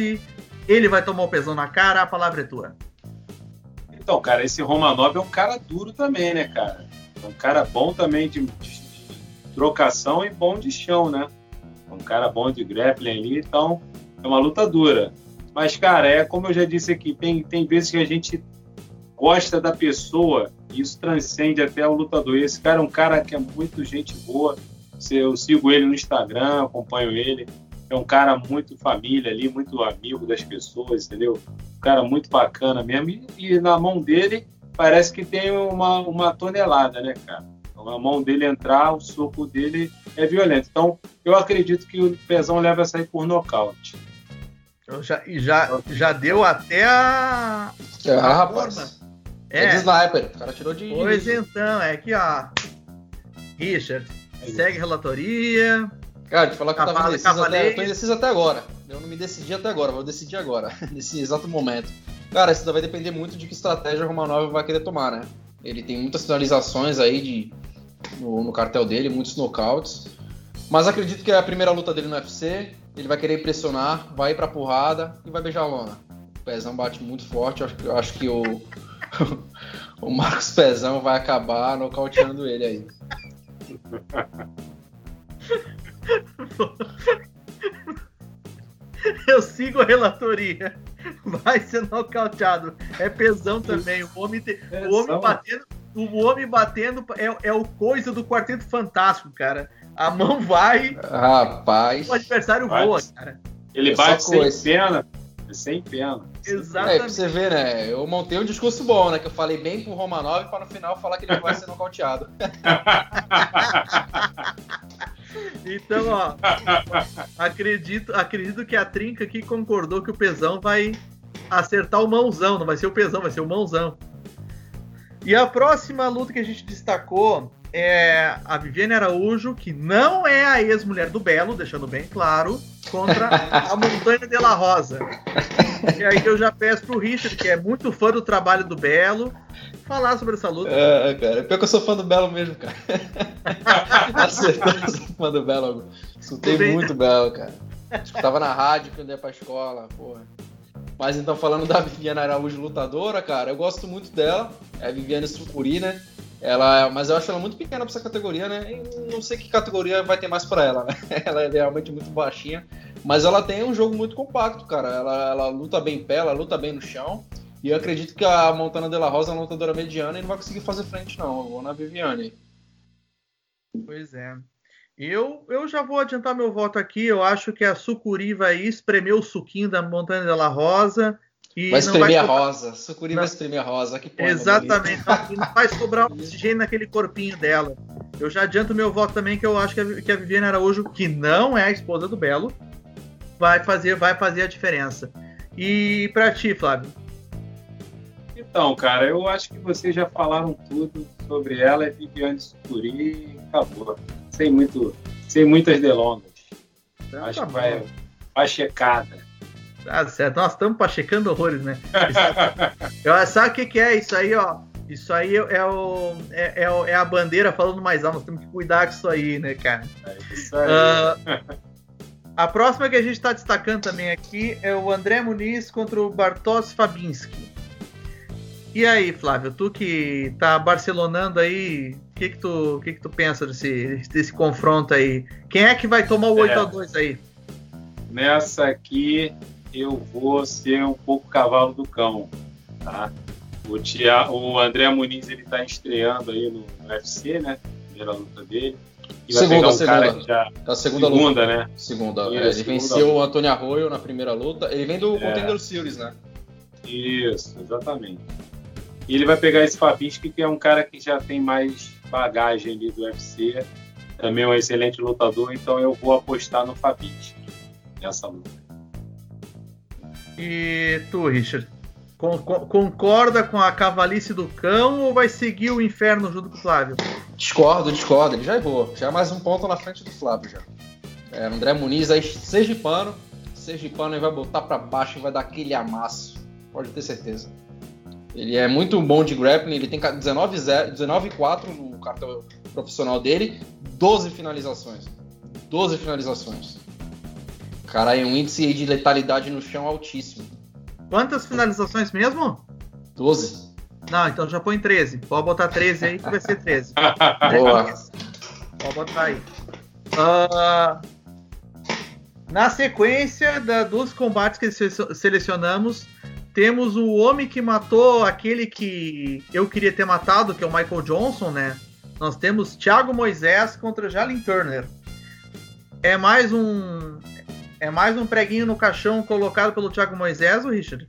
ele vai tomar o Pesão na cara, a palavra é tua. Então, cara, esse Romanov é um cara duro também, né, cara? É um cara bom também de, de, trocação e bom de chão, né? um cara bom de grappling ali, então é uma luta dura. Mas, cara, é como eu já disse aqui, tem, tem vezes que a gente gosta da pessoa isso transcende até o lutador. E esse cara é um cara que é muito gente boa. Eu sigo ele no Instagram, acompanho ele. É um cara muito família ali, muito amigo das pessoas, entendeu? Um cara muito bacana mesmo. E, e na mão dele parece que tem uma, uma tonelada, né, cara? Então, a mão dele entrar, o soco dele é violento. Então, eu acredito que o Pezão leva essa aí por nocaute. Já, já, já deu até a. Ah, rapaz. É. é de sniper. O cara tirou de. Pois então, é aqui, ó. Richard, é segue relatoria. Cara, te falar que eu tava indeciso até, eu tô indeciso até agora. Eu não me decidi até agora, vou decidir agora, nesse exato momento. Cara, isso vai depender muito de que estratégia o Romanov vai querer tomar, né? Ele tem muitas finalizações aí de, no, no cartel dele, muitos knockouts. Mas acredito que é a primeira luta dele no UFC. Ele vai querer impressionar, vai ir pra porrada e vai beijar a lona. O pezão bate muito forte, acho, eu acho que o, o Marcos Pezão vai acabar nocauteando ele aí. Eu sigo a relatoria. Vai ser nocauteado. É pesão também. O homem, te... o homem batendo. O homem batendo é, é o coisa do Quarteto Fantástico, cara. A mão vai. Rapaz. O adversário voa, cara. Ele É bate só sem coisa. pena. É sem pena. É, pra Exatamente. você ver, né? Eu montei um discurso bom, né? Que eu falei bem pro Romanov pra no final falar que ele vai ser nocauteado. Então, ó, acredito, acredito que a Trinca aqui concordou que o Pesão vai acertar o mãozão, não vai ser o Pesão, vai ser o mãozão. E a próxima luta que a gente destacou é a Viviane Araújo, que não é a ex-mulher do Belo, deixando bem claro, contra a Montanha de la Rosa. E aí eu já peço pro Richard, que é muito fã do trabalho do Belo, falar sobre essa luta. É, cara. Pior que eu sou fã do Belo mesmo, cara. Acertou, eu sou fã do Belo. Escutei bem. muito Belo, cara. Escutava na rádio quando ia pra escola, porra. Mas então, falando da Viviane Araújo lutadora, cara, eu gosto muito dela. É a Viviane Sucuri, né? Ela, mas eu acho ela muito pequena pra essa categoria, né? E não sei que categoria vai ter mais pra ela, né? Ela é realmente muito baixinha. Mas ela tem um jogo muito compacto, cara. Ela, ela luta bem em pé, ela luta bem no chão. E eu acredito que a Montana de la Rosa é uma lutadora mediana e não vai conseguir fazer frente, não. Eu vou na Viviane. Pois é. Eu, eu já vou adiantar meu voto aqui. Eu acho que a Sucuri vai espremer o suquinho da Montanha de la Rosa. E Vai espremer a sobrar- rosa. Sucuri Não. vai espremer a rosa. Que poema Exatamente. Não, e não vai sobrar oxigênio naquele corpinho dela. Eu já adianto meu voto também, que eu acho que a, que a Viviane Araújo, que não é a esposa do Belo, vai fazer, vai fazer a diferença. E pra ti, Flávio? Então, cara, eu acho que vocês já falaram tudo sobre ela, é Viviane Sucuri e acabou. Sem, muito, sem muitas delongas. Então, acho tá que vai, vai checada. Tá certo. Nós estamos pachecando horrores, né? Isso- Eu- sabe o que, que é isso aí, ó? Isso aí é, o, é, é é a bandeira falando mais alto. Nós temos que cuidar com isso aí, né, cara? É isso aí. Ah, a próxima que a gente está destacando também aqui é o André Muniz contra o Bartosz Fabinski. E aí, Flávio, tu que tá barcelonando aí, o que que tu, que que tu pensa desse, desse confronto aí? Quem é que vai tomar o É. 8 a 2 aí? Nessa aqui eu vou ser um pouco cavalo do cão, tá? O, Tia, o André Muniz ele tá estreando aí no UFC, né? Primeira luta dele. E vai Segunda, pegar um segunda. cara que já A segunda, segunda, luta. né? Segunda. É, ele segunda venceu luta. o Antônio Arroio na primeira luta. Ele vem do É. Contender Series, né? Isso, exatamente. E ele vai pegar esse Fabinski, que é um cara que já tem mais bagagem ali do UFC, também é um excelente lutador, então eu vou apostar no Fabinski nessa luta. E tu, Richard? Con- con- concorda com a cavalice do cão ou vai seguir o inferno junto com o Flávio? Discordo, discordo. Ele já errou. Já é mais um ponto na frente do Flávio já. É, André Muniz aí, Sergipano. Sergipano ele vai botar pra baixo e vai dar aquele amasso. Pode ter certeza. Ele é muito bom de grappling. Ele tem 19-0 19-4 no cartão profissional dele. 12 finalizações. 12 finalizações. Cara, é um índice aí de letalidade no chão altíssimo. Quantas finalizações mesmo? 12. Não, então já põe 13. Pode botar 13 aí que vai ser 13. Boa. Pode botar aí. Ah, na sequência da- dos combates que se- selecionamos, temos o homem que matou aquele que eu queria ter matado, que é o Michael Johnson, né? Nós temos Thiago Moisés contra Jalin Turner. É mais um. É mais um preguinho no caixão colocado pelo Thiago Moisés, o Richard?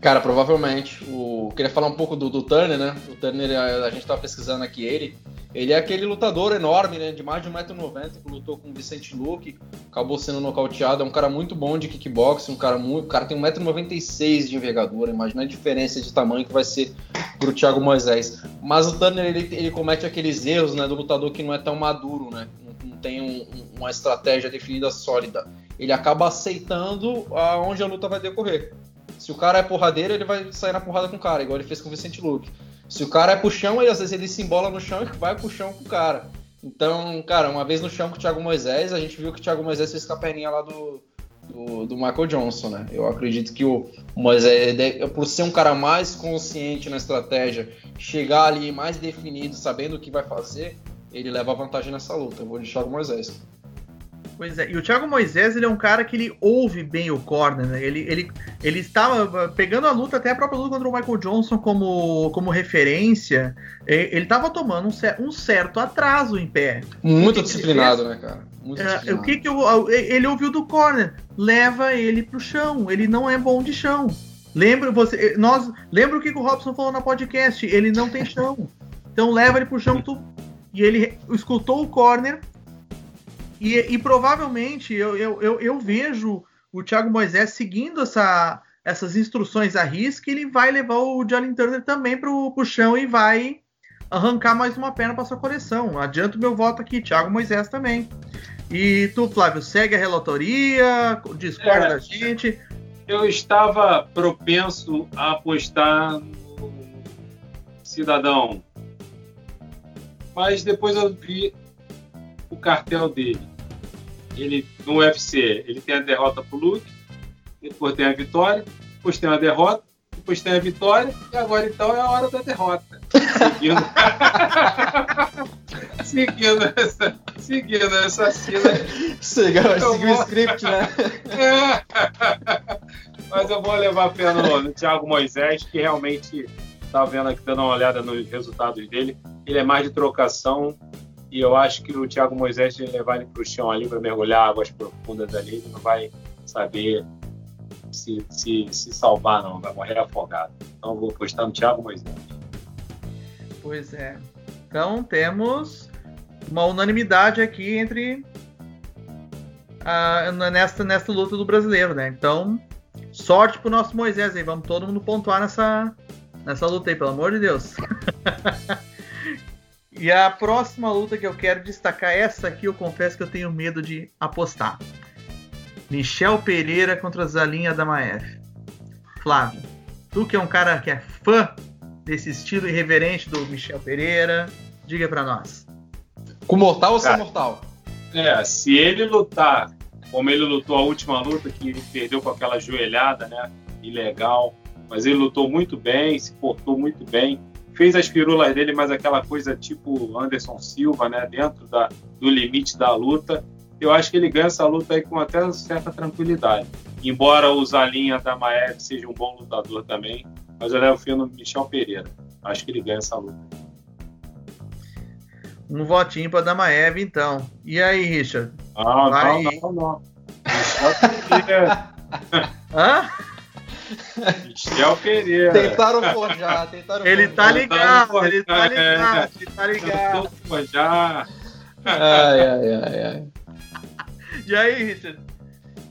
Cara, provavelmente. O... Queria falar um pouco do, do Turner, né? O Turner, a, a gente tava pesquisando aqui ele. Ele é aquele lutador enorme, né? De mais de 1,90m, que lutou com o Vicente Luque, acabou sendo nocauteado. É um cara muito bom de kickboxing, um cara muito. O cara tem 1,96m de envergadura. Imagina a diferença de tamanho que vai ser pro Thiago Moisés. Mas o Turner, ele, ele comete aqueles erros, né? Do lutador que não é tão maduro, né? Não, não tem um- um- uma estratégia definida sólida. Ele acaba aceitando aonde a luta vai decorrer. Se o cara é porradeiro, ele vai sair na porrada com o cara, igual ele fez com o Vicente Luque. Se o cara é pro chão, ele, às vezes ele se embola no chão e vai pro chão com o cara. Então, cara, uma vez no chão com o Thiago Moisés, a gente viu que o Thiago Moisés fez com a perninha lá do, do, do Michael Johnson, né? Eu acredito que o Moisés, por ser um cara mais consciente na estratégia, chegar ali mais definido, sabendo o que vai fazer, ele leva vantagem nessa luta. Eu vou de Thiago Moisés. Pois é, e o Thiago Moisés, ele é um cara que ele ouve bem o corner, né? Ele, ele, ele estava pegando a luta, até a própria luta contra o Michael Johnson como, como referência, ele estava tomando um, um, certo atraso em pé. Muito disciplinado, né, cara? Muito é, o que que eu, ele ouviu do corner? Leva ele pro chão, ele não é bom de chão. Lembra você, nós, lembra o que o Robson falou na podcast? Ele não tem chão. Então leva ele pro chão tu, e ele escutou o corner e, e provavelmente eu, eu, eu, eu, vejo o Thiago Moisés seguindo essa, essas instruções à risca, ele vai levar o Jalen Turner também para o chão e vai arrancar mais uma perna para sua coleção. Adianto meu voto aqui, Thiago Moisés também. E tu, Flávio, segue a relatoria, discorda é, da gente. Eu estava propenso a apostar no cidadão, mas depois eu vi o cartel dele ele no UFC, ele tem a derrota pro Luke, depois tem a vitória, depois tem a derrota, depois tem a vitória, e agora então é a hora da derrota. Seguindo, seguindo essa, seguindo essa cena. Seguiu o script, né? Mas eu vou levar fé no, no Thiago Moisés, que realmente tá vendo aqui, dando uma olhada nos resultados dele. Ele é mais de trocação e eu acho que o Thiago Moisés vai levar ele para o chão ali para mergulhar águas profundas ali, ele não vai saber se, se, se salvar, não, vai morrer afogado. Então vou postar no Thiago Moisés. Pois é. Então temos uma unanimidade aqui entre a, nesta, nesta luta do brasileiro, né? Então, sorte pro nosso Moisés aí. Vamos todo mundo pontuar nessa, nessa luta aí, pelo amor de Deus. E a próxima luta que eu quero destacar, essa aqui eu confesso que eu tenho medo de apostar. Michel Pereira contra Zalinha Damaev. Flávio, tu que é um cara que é fã desse estilo irreverente do Michel Pereira, diga para nós. Com mortal ou sem mortal? É, se ele lutar como ele lutou a última luta, que ele perdeu com aquela joelhada, né? Ilegal. Mas ele lutou muito bem, se portou muito bem fez as pirulas dele, mas aquela coisa tipo Anderson Silva, né, dentro da, do limite da luta. Eu acho que ele ganha essa luta aí com até certa tranquilidade. Embora o Zalinha da Maev seja um bom lutador também, mas eu levo fio no Michel Pereira. Acho que ele ganha essa luta. Um votinho para Damaev, então. E aí, Richard? Ah, Vai... não, não, não. Michel Pereira. Hã? Michel Pereira. Tentaram forjar, tentaram Ele tá ligado, ele tá ligado, ele tá ligado. Forjar. Ai, ai, ai, ai. E aí, Richard?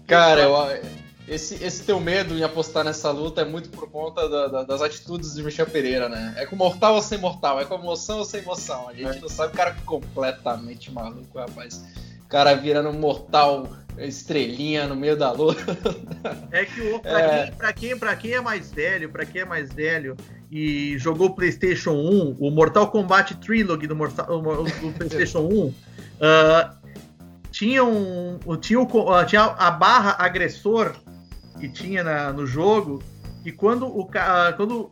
Cara, eu, esse, esse teu medo em apostar nessa luta é muito por conta da, da, das atitudes de Michel Pereira, né? É com mortal ou sem mortal? É com emoção ou sem emoção? A gente é. não sabe, o cara é completamente maluco, rapaz. O cara virando mortal estrelinha no meio da luta. É que o, pra, é... Quem, pra, quem, pra quem é mais velho, para quem é mais velho e jogou PlayStation 1, o Mortal Kombat Trilogy do, Mortal, do PlayStation 1, uh, tinha, um, tinha, uh, tinha a barra agressor que tinha na, no jogo, e quando, o, uh, quando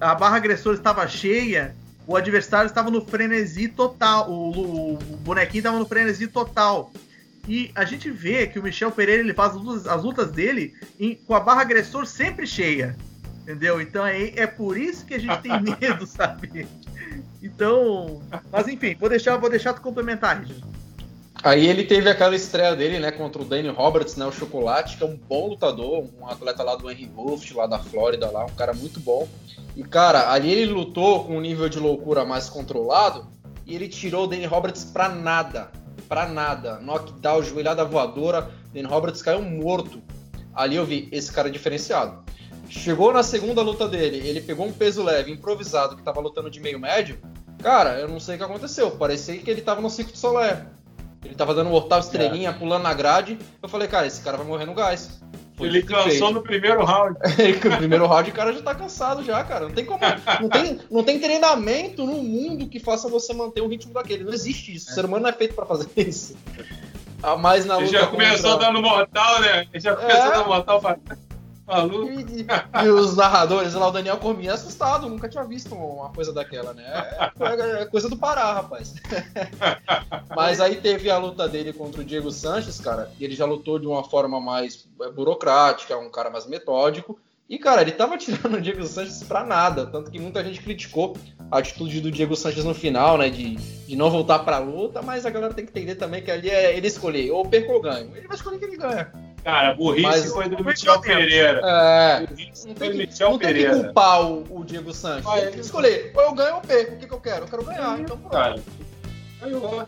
a barra agressor estava cheia, o adversário estava no frenesi total, o, o, o bonequinho estava no frenesi total. E a gente vê que o Michel Pereira ele faz as lutas, as lutas dele em, com a barra agressor sempre cheia. Entendeu? Então é, é por isso que a gente tem medo, sabe? Então. Mas enfim, vou deixar, vou deixar tu complementar, Richard. Aí ele teve aquela estreia dele, né, contra o Danny Roberts, né, o Chocolate, que é um bom lutador, um atleta lá do Henry Wolf, lá da Flórida, lá, um cara muito bom. E, cara, ali ele lutou com um nível de loucura mais controlado e ele tirou o Danny Roberts pra nada para nada. Knockdown, joelhada voadora, Dan Roberts caiu morto. Ali eu vi esse cara diferenciado. Chegou na segunda luta dele, ele pegou um peso leve, improvisado, que tava lutando de meio médio. Cara, eu não sei o que aconteceu. Parecia que ele tava no Circo de Solé. Ele tava dando mortal estrelinha, é. pulando na grade. Eu falei, cara, esse cara vai morrer no gás. Ele cansou no primeiro round. no primeiro round o cara já tá cansado já, cara. Não tem como. Não tem, não tem treinamento no mundo que faça você manter o ritmo daquele. Não existe isso. O ser humano não é feito pra fazer isso. A mais na luta. Ele já começou contra... dando mortal, né? Ele já começou é... dando mortal pra, E, e, os narradores lá, o Daniel Cormier assustado, nunca tinha visto uma coisa daquela, né? É, é coisa do Pará, rapaz. Mas aí teve a luta dele contra o Diego Sanches, cara, e ele já lutou de uma forma mais é, burocrática, um cara mais metódico. E, cara, ele tava tirando o Diego Sanches pra nada. Tanto que muita gente criticou a atitude do Diego Sanches no final, né? De, de não voltar pra luta, mas a galera tem que entender também que ali é ele escolher, ou perco ou ganho. Ele vai escolher que ele ganha. Cara, burrice Mas, foi do Michel Pereira. É, não tem, que, não tem que culpar o, o Diego Sanches. Ah, tem que escolher. Ou eu ganho ou eu perco. O que, que eu quero? Eu quero ganhar. Então, pronto. Cara, ganhou.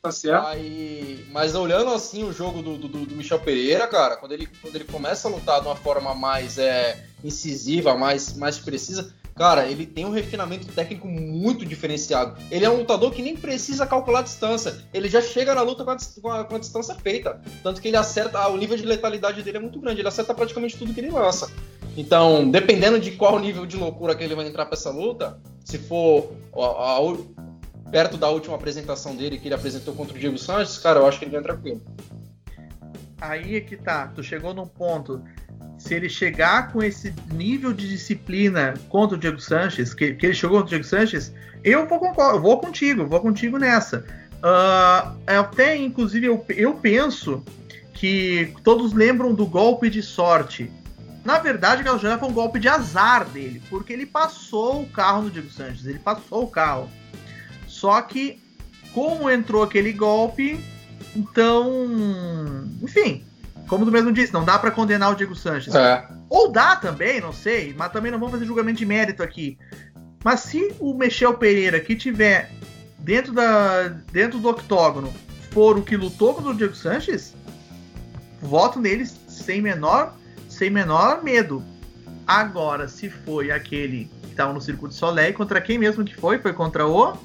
Tá certo. Aí, mas olhando assim o jogo do, do, do, Michel Pereira, cara, quando ele, quando ele começa a lutar de uma forma mais é, incisiva, mais, mais precisa, Cara, ele tem um refinamento técnico muito diferenciado. Ele é um lutador que nem precisa calcular a distância. Ele já chega na luta com a, com a, com a distância feita. Tanto que ele acerta. Ah, o nível de letalidade dele é muito grande. Ele acerta praticamente tudo que ele lança. Então, dependendo de qual nível de loucura que ele vai entrar para essa luta, se for a, a, perto da última apresentação dele, que ele apresentou contra o Diego Sanches, cara, eu acho que ele vai tranquilo. Aí é que tá. Tu chegou num ponto se ele chegar com esse nível de disciplina contra o Diego Sanches, que, que ele chegou contra o Diego Sanches, eu vou, eu vou contigo, vou contigo nessa. Uh, até, inclusive, eu, eu penso que todos lembram do golpe de sorte. Na verdade, aquela jogada foi um golpe de azar dele, porque ele passou o carro no Diego Sanches, ele passou o carro. Só que, como entrou aquele golpe, então. Enfim, como tu mesmo disse, não dá para condenar o Diego Sanches. É. Ou dá também, não sei, mas também não vamos fazer julgamento de mérito aqui. Mas se o Michel Pereira que tiver dentro, da, dentro do octógono for o que lutou contra o Diego Sanches, voto nele sem menor, sem menor medo. Agora, se foi aquele que estava no Circuito Soleil, contra quem mesmo que foi? Foi contra o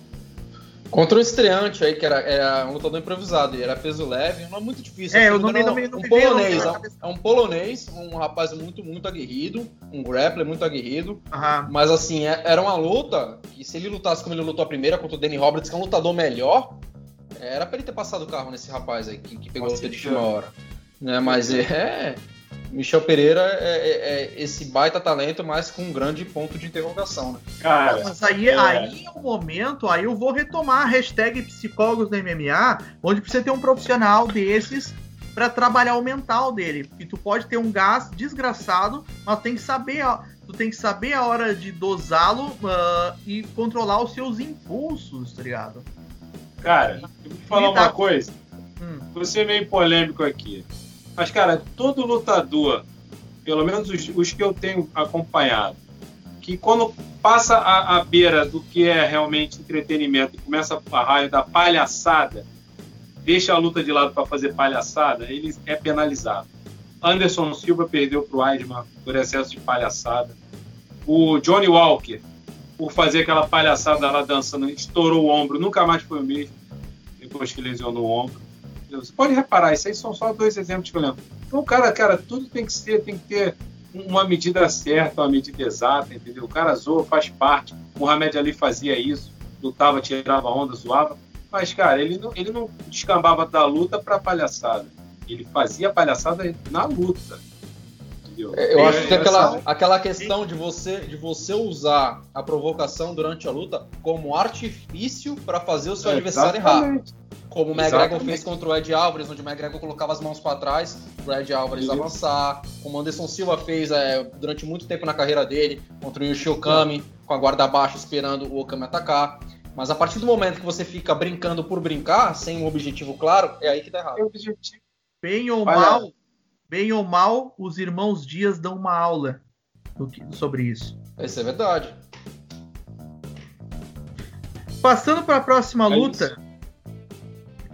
Contra o estreante aí, que era, era um lutador improvisado, e era peso leve, não é muito difícil. É, eu não, me, não, me, um polonês, é, é um polonês, um rapaz muito, muito aguerrido, um grappler muito aguerrido. Mas assim, é, era uma luta que se ele lutasse como ele lutou a primeira contra o Danny Roberts, que é um lutador melhor, era pra ele ter passado o carro nesse rapaz aí, que, que pegou a luta de última hora. Né, mas é. Michel Pereira é, é, é, esse baita talento, mas com um grande ponto de interrogação, né? Cara, mas aí é, aí é o momento, aí eu vou retomar a hashtag psicólogos do MMA, onde precisa ter um profissional desses para trabalhar o mental dele. Porque tu pode ter um gás desgraçado, mas tem que saber, tu tem que saber a hora de dosá-lo uh, e controlar os seus impulsos, tá ligado? Cara, eu vou falar tá... uma coisa. Hum. Você meio polêmico aqui. Mas, cara, todo lutador, pelo menos os, os que eu tenho acompanhado, que quando passa a, a, beira do que é realmente entretenimento e começa a raio da palhaçada, deixa a luta de lado para fazer palhaçada, ele é penalizado. Anderson Silva perdeu para o Weidman por excesso de palhaçada. O Johnny Walker, por fazer aquela palhaçada lá dançando, estourou o ombro, nunca mais foi o mesmo, depois que lesionou o ombro. Você pode reparar, isso aí são só dois exemplos que eu lembro. Então, cara, cara, tudo tem que ser, tem que ter uma medida certa, uma medida exata, entendeu? O cara zoa, faz parte. O Mohamed Ali fazia isso, lutava, tirava onda, zoava. Mas, cara, ele não, ele não descambava da luta para palhaçada. Ele fazia palhaçada na luta. Entendeu? É, eu acho que aquela, aquela questão de você, de você usar a provocação durante a luta como artifício para fazer o seu é, adversário errar. Como o McGregor fez contra o Ed Álvares, onde o McGregor colocava as mãos para trás, o Ed Álvares avançar. Como o Anderson Silva fez é, durante muito tempo na carreira dele, contra o Yoshi Okami, com a guarda baixa esperando o Okami atacar. Mas a partir do momento que você fica brincando por brincar, sem um objetivo claro, é aí que dá errado. Bem ou mal, bem ou mal, os irmãos Dias dão uma aula sobre isso. Isso é verdade. Passando para a próxima é luta. Isso.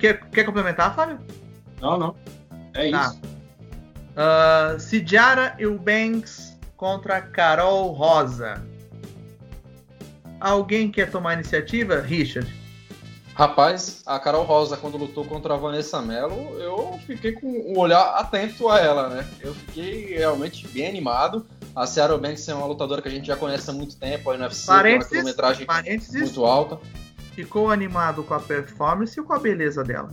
Quer, quer complementar, Fábio? Não, não. É tá. isso. Uh, Sidjara Eubanks contra Carol Rosa. Alguém quer tomar iniciativa? Richard. Rapaz, a Carol Rosa, quando lutou contra a Vanessa Mello, eu fiquei com um olhar atento a ela, né? Eu fiquei realmente bem animado. A Ciara Banks é uma lutadora que a gente já conhece há muito tempo, a NFC, tem uma quilometragem muito alta. Ficou animado com a performance e com a beleza dela?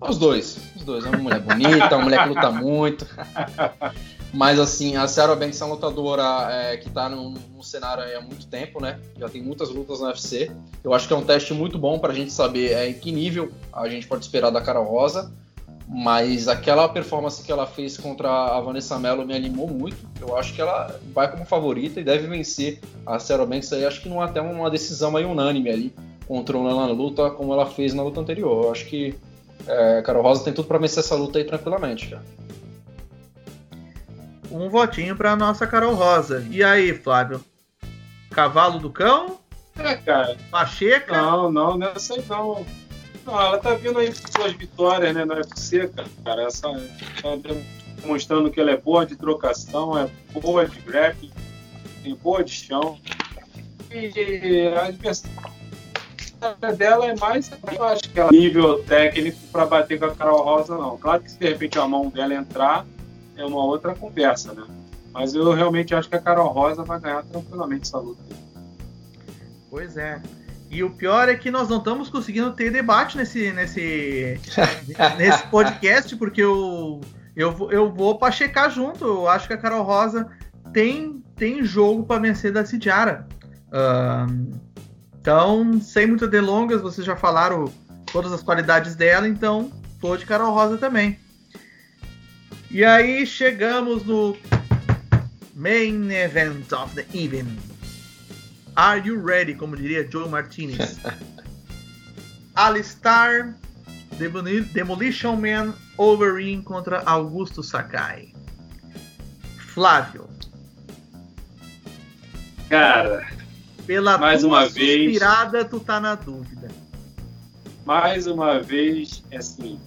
Os dois. Os dois. É uma mulher bonita, uma mulher que luta muito. Mas assim, a Sarah Banks é uma lutadora é, que está no, no, cenário há muito tempo, né? Já tem muitas lutas no UFC. Eu acho que é um teste muito bom para a gente saber é, em que nível a gente pode esperar da Carol Rosa. Mas aquela performance que ela fez contra a Vanessa Mello me animou muito. Eu acho que ela vai como favorita e deve vencer a Sarah Banks aí. Acho que não até uma decisão aí unânime ali contra ela na luta, como ela fez na luta anterior. Eu acho que é, a Carol Rosa tem tudo para vencer essa luta aí tranquilamente, cara um votinho para nossa Carol Rosa. E aí, Flávio? Cavalo do cão? É, cara. Pacheca? Não, não, não é aí não. Não, ela tá vindo aí com suas vitórias, né, no UFC, cara. Essa, tá mostrando que ela é boa de trocação, é boa de grappling, tem boa de chão. E a adversária dela é mais, eu acho que ela nível técnico para bater com a Carol Rosa, não. Claro que se de repente a mão dela entrar, é uma outra conversa, né? Mas eu realmente acho que a Carol Rosa vai ganhar tranquilamente essa luta. Pois é. E o pior é que nós não estamos conseguindo ter debate nesse, nesse, nesse podcast, porque eu, eu, eu vou para checar junto. Eu acho que a Carol Rosa tem, tem jogo para vencer da Cidiara. Uh, então, sem muitas delongas, vocês já falaram todas as qualidades dela, então tô de Carol Rosa também. E aí chegamos no main event of the evening. Are you ready? Como diria Joe Martinez. Alistar Demolition Man Overeem contra Augusto Sakai. Flávio. Cara, pela mais uma vez inspirada, tu tá na dúvida. Mais uma vez, assim,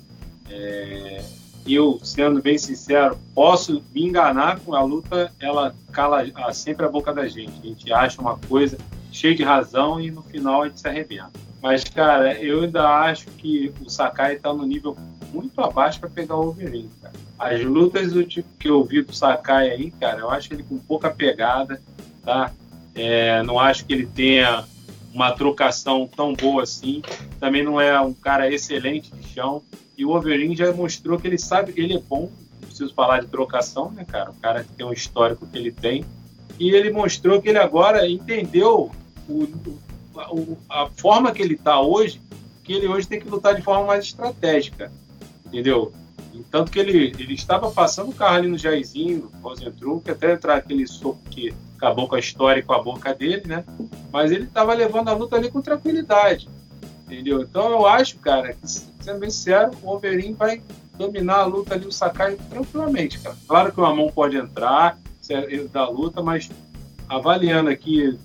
é, eu, sendo bem sincero, posso me enganar com a luta, ela cala sempre a boca da gente. A gente acha uma coisa cheia de razão e no final a gente se arrebenta. Mas, cara, eu ainda acho que o Sakai está no nível muito abaixo para pegar o Wolverine, cara. As lutas do tipo que eu vi do Sakai aí, cara, eu acho ele com pouca pegada, tá? É, não acho que ele tenha uma trocação tão boa assim. Também não é um cara excelente de chão. E o Wolverine já mostrou que ele sabe, ele é bom, não preciso falar de trocação, né, cara? O cara que tem um histórico que ele tem. E ele mostrou que ele agora entendeu o, o, a forma que ele está hoje, que ele hoje tem que lutar de forma mais estratégica, entendeu? Tanto que ele, ele estava passando o carro ali no Jairzinho, no Rosentruc, até entrar aquele soco que acabou com a história e com a boca dele, né? Mas ele estava levando a luta ali com tranquilidade. Entendeu? Então eu acho, cara, que, sendo bem sincero, o Wolverine vai dominar a luta ali, o Sakai, tranquilamente, cara. Claro que o Amon pode entrar é da luta, mas avaliando aqui,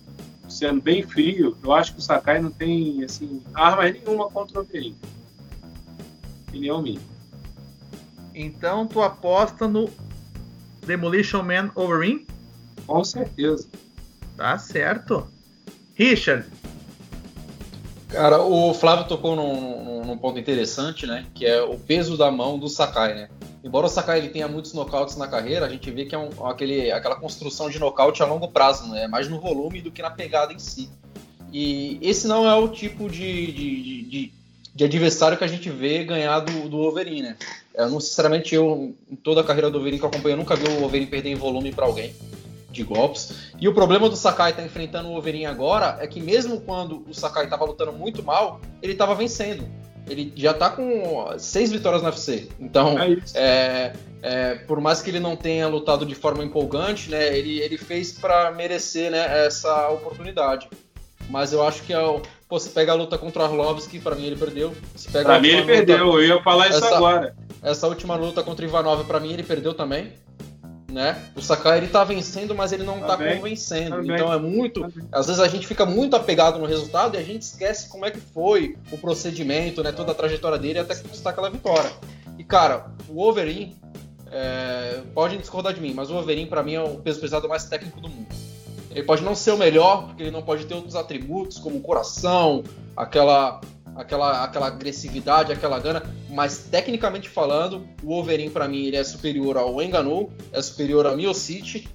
sendo bem frio, eu acho que o Sakai não tem, assim, arma nenhuma contra o Wolverine. Opinião minha. Então tu aposta no Demolition Man Wolverine? Com certeza. Tá certo. Richard, Cara, o Flávio tocou num, num, ponto interessante, né? Que é o peso da mão do Sakai, né? Embora o Sakai ele tenha muitos nocautes na carreira, a gente vê que é um, aquele, aquela construção de nocaute a longo prazo, né? É mais no volume do que na pegada em si. E esse não é o tipo de, de, de, de adversário que a gente vê ganhar do, do Wolverine, né? Eu, não, sinceramente, eu, em toda a carreira do Wolverine que eu acompanho, eu nunca vi o Wolverine perder em volume para alguém de golpes. E o problema do Sakai estar tá enfrentando o Wolverine agora é que mesmo quando o Sakai estava lutando muito mal, ele estava vencendo. Ele já está com seis vitórias no UFC. Então, é é, é, por mais que ele não tenha lutado de forma empolgante, né, ele, ele fez para merecer né, essa oportunidade. Mas eu acho que é o, pô, você pega a luta contra o Arlovski, para mim ele perdeu. Para mim ele luta, perdeu, eu ia falar isso agora. Essa última luta contra o Ivanov, para mim ele perdeu também né? O Sakai ele tá vencendo, mas ele não tá, tá convencendo. Tá então é muito. Tá às vezes a gente fica muito apegado no resultado e a gente esquece como é que foi o procedimento, né? Toda a trajetória dele até conquistar aquela vitória. E cara, o Wolverine. É, pode discordar de mim, mas o Wolverine para mim é o peso pesado mais técnico do mundo. Ele pode não ser o melhor, porque ele não pode ter outros atributos como coração, aquela aquela, aquela agressividade, aquela gana, mas tecnicamente falando, o Wolverine para mim ele é superior ao Enganu, é superior ao Miocic,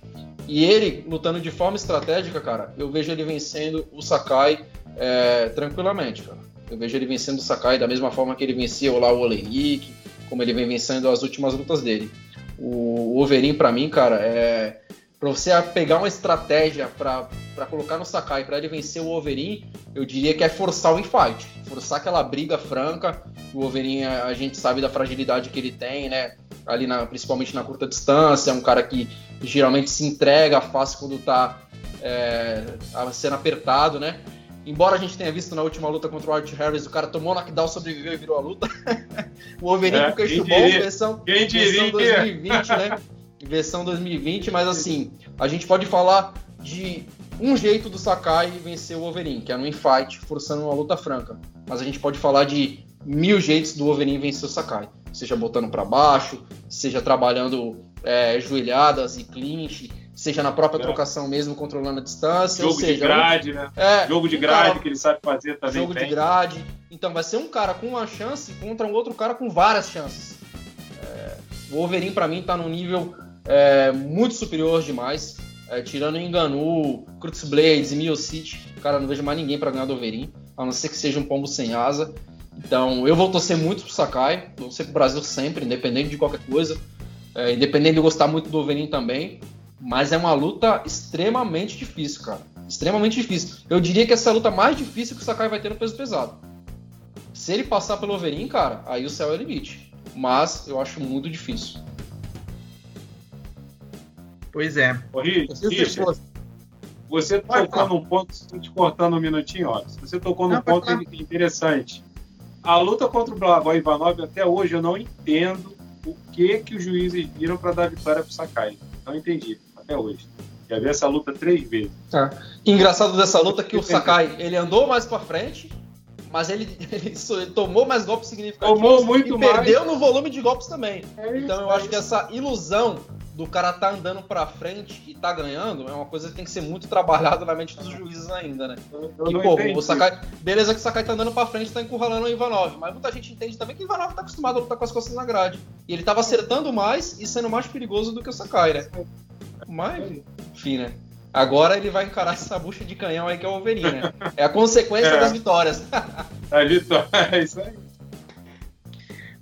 e ele lutando de forma estratégica, cara, eu vejo ele vencendo o Sakai é, tranquilamente, cara. Eu vejo ele vencendo o Sakai da mesma forma que ele venceu lá o Oleinik, como ele vem vencendo as últimas lutas dele. O, Overin, para mim, cara, é. Pra você pegar uma estratégia para colocar no Sakai para ele vencer o Overin, eu diria que é forçar o infight. Forçar aquela briga franca. O Overin, a gente sabe da fragilidade que ele tem, né? Ali na, principalmente na curta distância, é um cara que geralmente se entrega fácil quando tá é, sendo apertado, né? Embora a gente tenha visto na última luta contra o Art Harris, o cara tomou o knockdown, sobreviveu e virou a luta. o Overeem é, com queixo bom, versão, versão 2020, né? Versão 2020, mas assim, a gente pode falar de um jeito do Sakai vencer o Overeem, que é no infight, forçando uma luta franca. Mas a gente pode falar de mil jeitos do Overeem vencer o Sakai. Seja botando para baixo, seja trabalhando é, joelhadas e clinch, seja na própria é. trocação mesmo, controlando a distância. Jogo seja, de grade, né? É, jogo de grade cara, que ele sabe fazer também. Jogo tem. de grade. Então vai ser um cara com uma chance contra um outro cara com várias chances. É, o Wolverine, para mim, tá num nível é, muito superior demais. É, tirando Enganu, Cruz Blades e Mio City, cara, não vejo mais ninguém para ganhar do Wolverine, a não ser que seja um pombo sem asa. Então eu vou torcer muito pro Sakai, vou torcer pro Brasil sempre, independente de qualquer coisa. É, independente de gostar muito do Wolverine também. Mas é uma luta extremamente difícil, cara. Extremamente difícil. Eu diria que essa é a luta mais difícil que o Sakai vai ter no peso pesado. Se ele passar pelo Overin, cara, aí o céu é o limite. Mas eu acho muito difícil. Pois é. Ô, Richard, você tocou num ponto, estou te cortando um minutinho, ó. Você tocou num ponto interessante. A luta contra o Blagoy Ivanov, até hoje, eu não entendo o que que os juízes viram para dar vitória para o Sakai. Não entendi até hoje. Já vi essa luta três vezes. Tá. Engraçado dessa luta que o Sakai ele andou mais para frente, mas ele, ele, ele, tomou mais golpes significativos tomou muito e mais. perdeu no volume de golpes também. É então eu é acho que essa ilusão do cara tá andando para frente e tá ganhando é uma coisa que tem que ser muito trabalhada na mente dos juízes ainda, né? Eu, eu e, pô, o Sakai, beleza que o Sakai tá andando para frente, tá encurralando o Ivanov, mas muita gente entende também que o Ivanov tá acostumado a lutar com as costas na grade. E ele tava acertando mais e sendo mais perigoso do que o Sakai, né? Mas, enfim, né? Agora ele vai encarar essa bucha de canhão aí que é o Wolverine, né? É a consequência é. das vitórias. a vitória, é isso aí.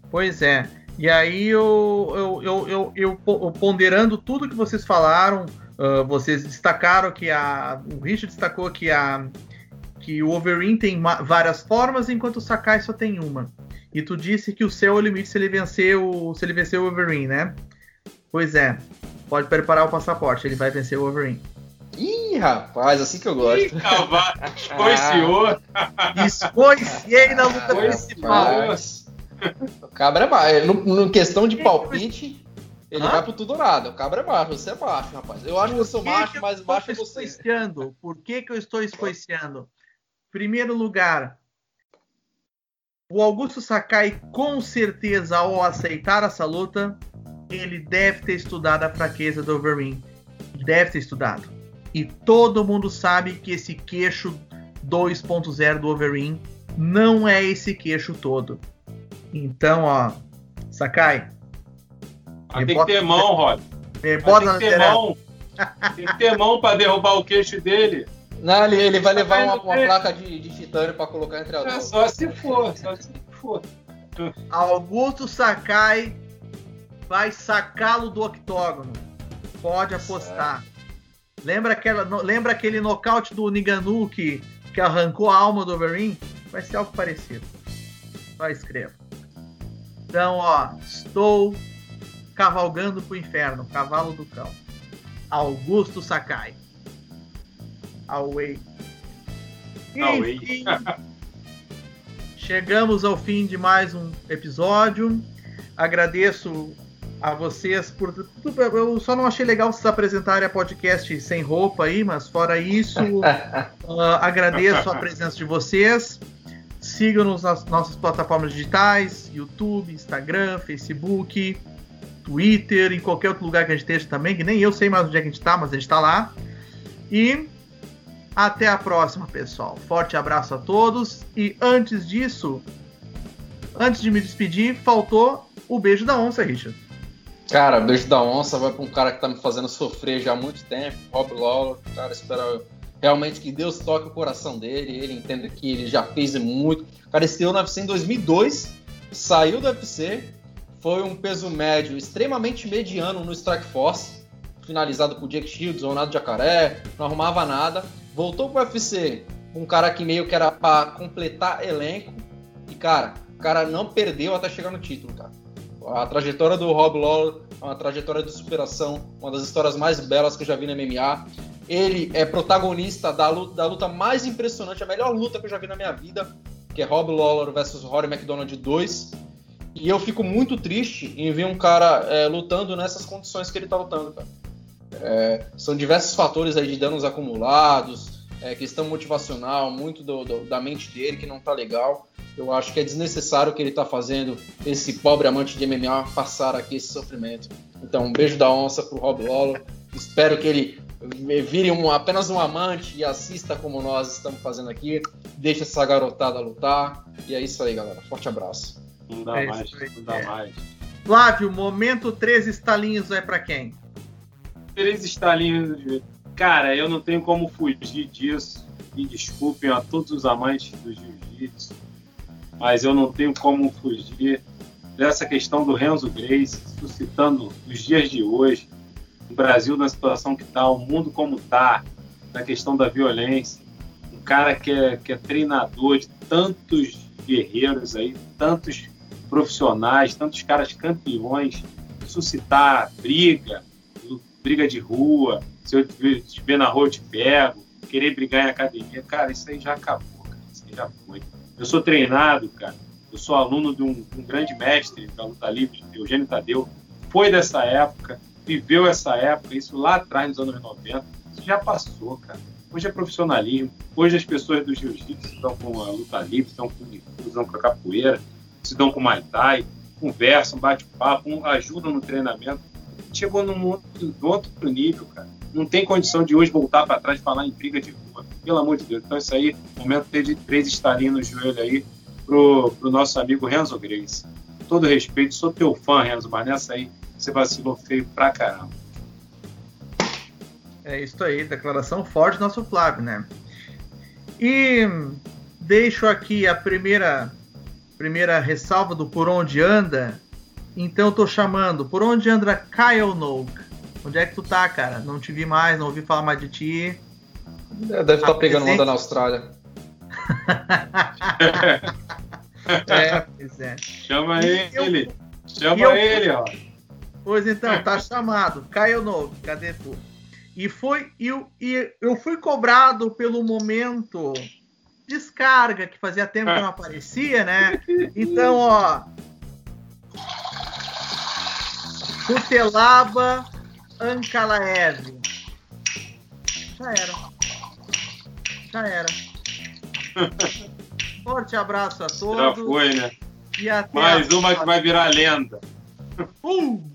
Pois é. E aí eu, eu, eu, eu, eu ponderando tudo que vocês falaram, uh, vocês destacaram que a. O Richard destacou que a. Que o Wolverine tem várias formas, enquanto o Sakai só tem uma. E tu disse que o céu é o limite se ele vencer o, se ele vencer o Wolverine, né? Pois é. Pode preparar o passaporte, ele vai vencer o Wolverine. Ih, rapaz, assim que eu gosto. Ih, cavalo, escoiciou. Escoiciei na luta principal. O cabra é baixo. No, no questão de palpite, ele Hã? vai pro tudo nada. O cabra é baixo, você é baixo, rapaz. Eu acho que eu sou macho, mas baixo é você. Escoiciando? Por que, que eu estou escoiciando? Primeiro lugar, o Augusto Sakai, com certeza, ao aceitar essa luta, ele deve ter estudado a fraqueza do Overeem. Deve ter estudado. E todo mundo sabe que esse queixo 2.0 do Overeem não é esse queixo todo. Então, ó, Sakai. Ah, tem que ter mão, Rod. Rebota tem que ter mão. tem que ter mão para derrubar o queixo dele. Não, ele, ele vai levar uma, uma placa de, de titânio para colocar entre as é, Só se for, só se for. Augusto Sakai vai sacá-lo do octógono. Pode apostar. Lembra, aquela, lembra aquele nocaute do Niganu que, que arrancou a alma do Wolverine? Vai ser algo parecido. Só escreva. Então, ó, estou cavalgando pro inferno, cavalo do cão. Augusto Sakai. Away. Enfim, chegamos ao fim de mais um episódio. Agradeço a vocês por. Eu só não achei legal vocês apresentarem a podcast sem roupa aí, mas fora isso, uh, agradeço a presença de vocês. Sigam-nos nas nossas plataformas digitais: YouTube, Instagram, Facebook, Twitter, em qualquer outro lugar que a gente esteja também, que nem eu sei mais onde é que a gente está, mas a gente está lá. E até a próxima, pessoal. Forte abraço a todos. E antes disso, antes de me despedir, faltou o beijo da onça, Richard. Cara, beijo da onça vai para um cara que tá me fazendo sofrer já há muito tempo, Rob Lawler. Cara, espero realmente que Deus toque o coração dele, ele entenda que ele já fez muito. Cara, estreou no UFC em 2002, saiu do UFC, foi um peso médio extremamente mediano no Strike Force, finalizado por Jake Shields, Ronaldo Jacaré, não arrumava nada. Voltou pro UFC, um cara que meio que era para completar elenco. E, cara, o cara não perdeu até chegar no título, cara. A trajetória do Rob Lawler é uma trajetória de superação, uma das histórias mais belas que eu já vi no MMA. Ele é protagonista da luta, da luta mais impressionante, a melhor luta que eu já vi na minha vida, que é Rob Lawler versus Rory McDonald 2 e eu fico muito triste em ver um cara é, lutando nessas condições que ele tá lutando, cara. É, são diversos fatores aí de danos acumulados, é, questão motivacional, muito do, do, da mente dele que não tá legal. Eu acho que é desnecessário que ele tá fazendo, esse pobre amante de MMA passar aqui esse sofrimento. Então, um beijo da onça pro Rob Lawler. Espero que ele vire um, apenas um amante e assista como nós estamos fazendo aqui. Deixe essa garotada lutar. E é isso aí, galera. Forte abraço. Não dá é mais, não dá é. mais. Flávio, momento três estalinhos é para quem? Três estalinhos. Cara, eu não tenho como fugir disso. Me desculpem a todos os amantes do jiu-jitsu, mas eu não tenho como fugir dessa questão do Renzo Grace, suscitando os dias de hoje, o Brasil na situação que está, o mundo como está, na questão da violência. Um cara que é, que é treinador de tantos guerreiros aí, tantos profissionais, tantos caras campeões, suscitar briga, briga de rua, se eu te ver na rua eu te pego, querer brigar em academia, cara, isso aí já acabou, cara, isso aí já foi. Eu sou treinado, cara, eu sou aluno de um, um grande mestre da luta livre, Eugênio Tadeu, foi dessa época, viveu essa época, isso lá atrás, nos anos 90, isso já passou, cara. Hoje é profissionalismo, hoje as pessoas do jiu-jitsu estão com a luta livre, estão com, estão com a capoeira, se dão com Muay Thai, conversam, bate-papo, ajudam no treinamento. Chegou num outro, outro nível, cara. Não tem condição de hoje voltar para trás e falar em briga de rua. Pelo amor de Deus. Então, isso aí, momento de três estalinhos no joelho aí pro, pro nosso amigo Renzo Grace. Todo respeito, sou teu fã, Renzo, mas nessa aí você vacilou feio pra caramba. É isso aí, declaração forte do nosso Flávio, né? E deixo aqui a primeira primeira ressalva do Por Onde Anda. Então eu tô chamando Por Onde Anda Kyle Nogue. Onde é que tu tá, cara? Não te vi mais, não ouvi falar mais de ti. É, deve estar tá pegando onda na Austrália. é, pois é. Chama e ele. Eu, Chama eu, ele, ó. Pois então, tá chamado. Kyle Nogue, cadê tu? E foi eu, e eu fui cobrado pelo momento descarga, que fazia tempo que não aparecia, né? Então, ó. Cutelaba Ancalaev. Já era. Já era. Forte abraço a todos. Já foi, né? Mais uma que vai virar lenda. Um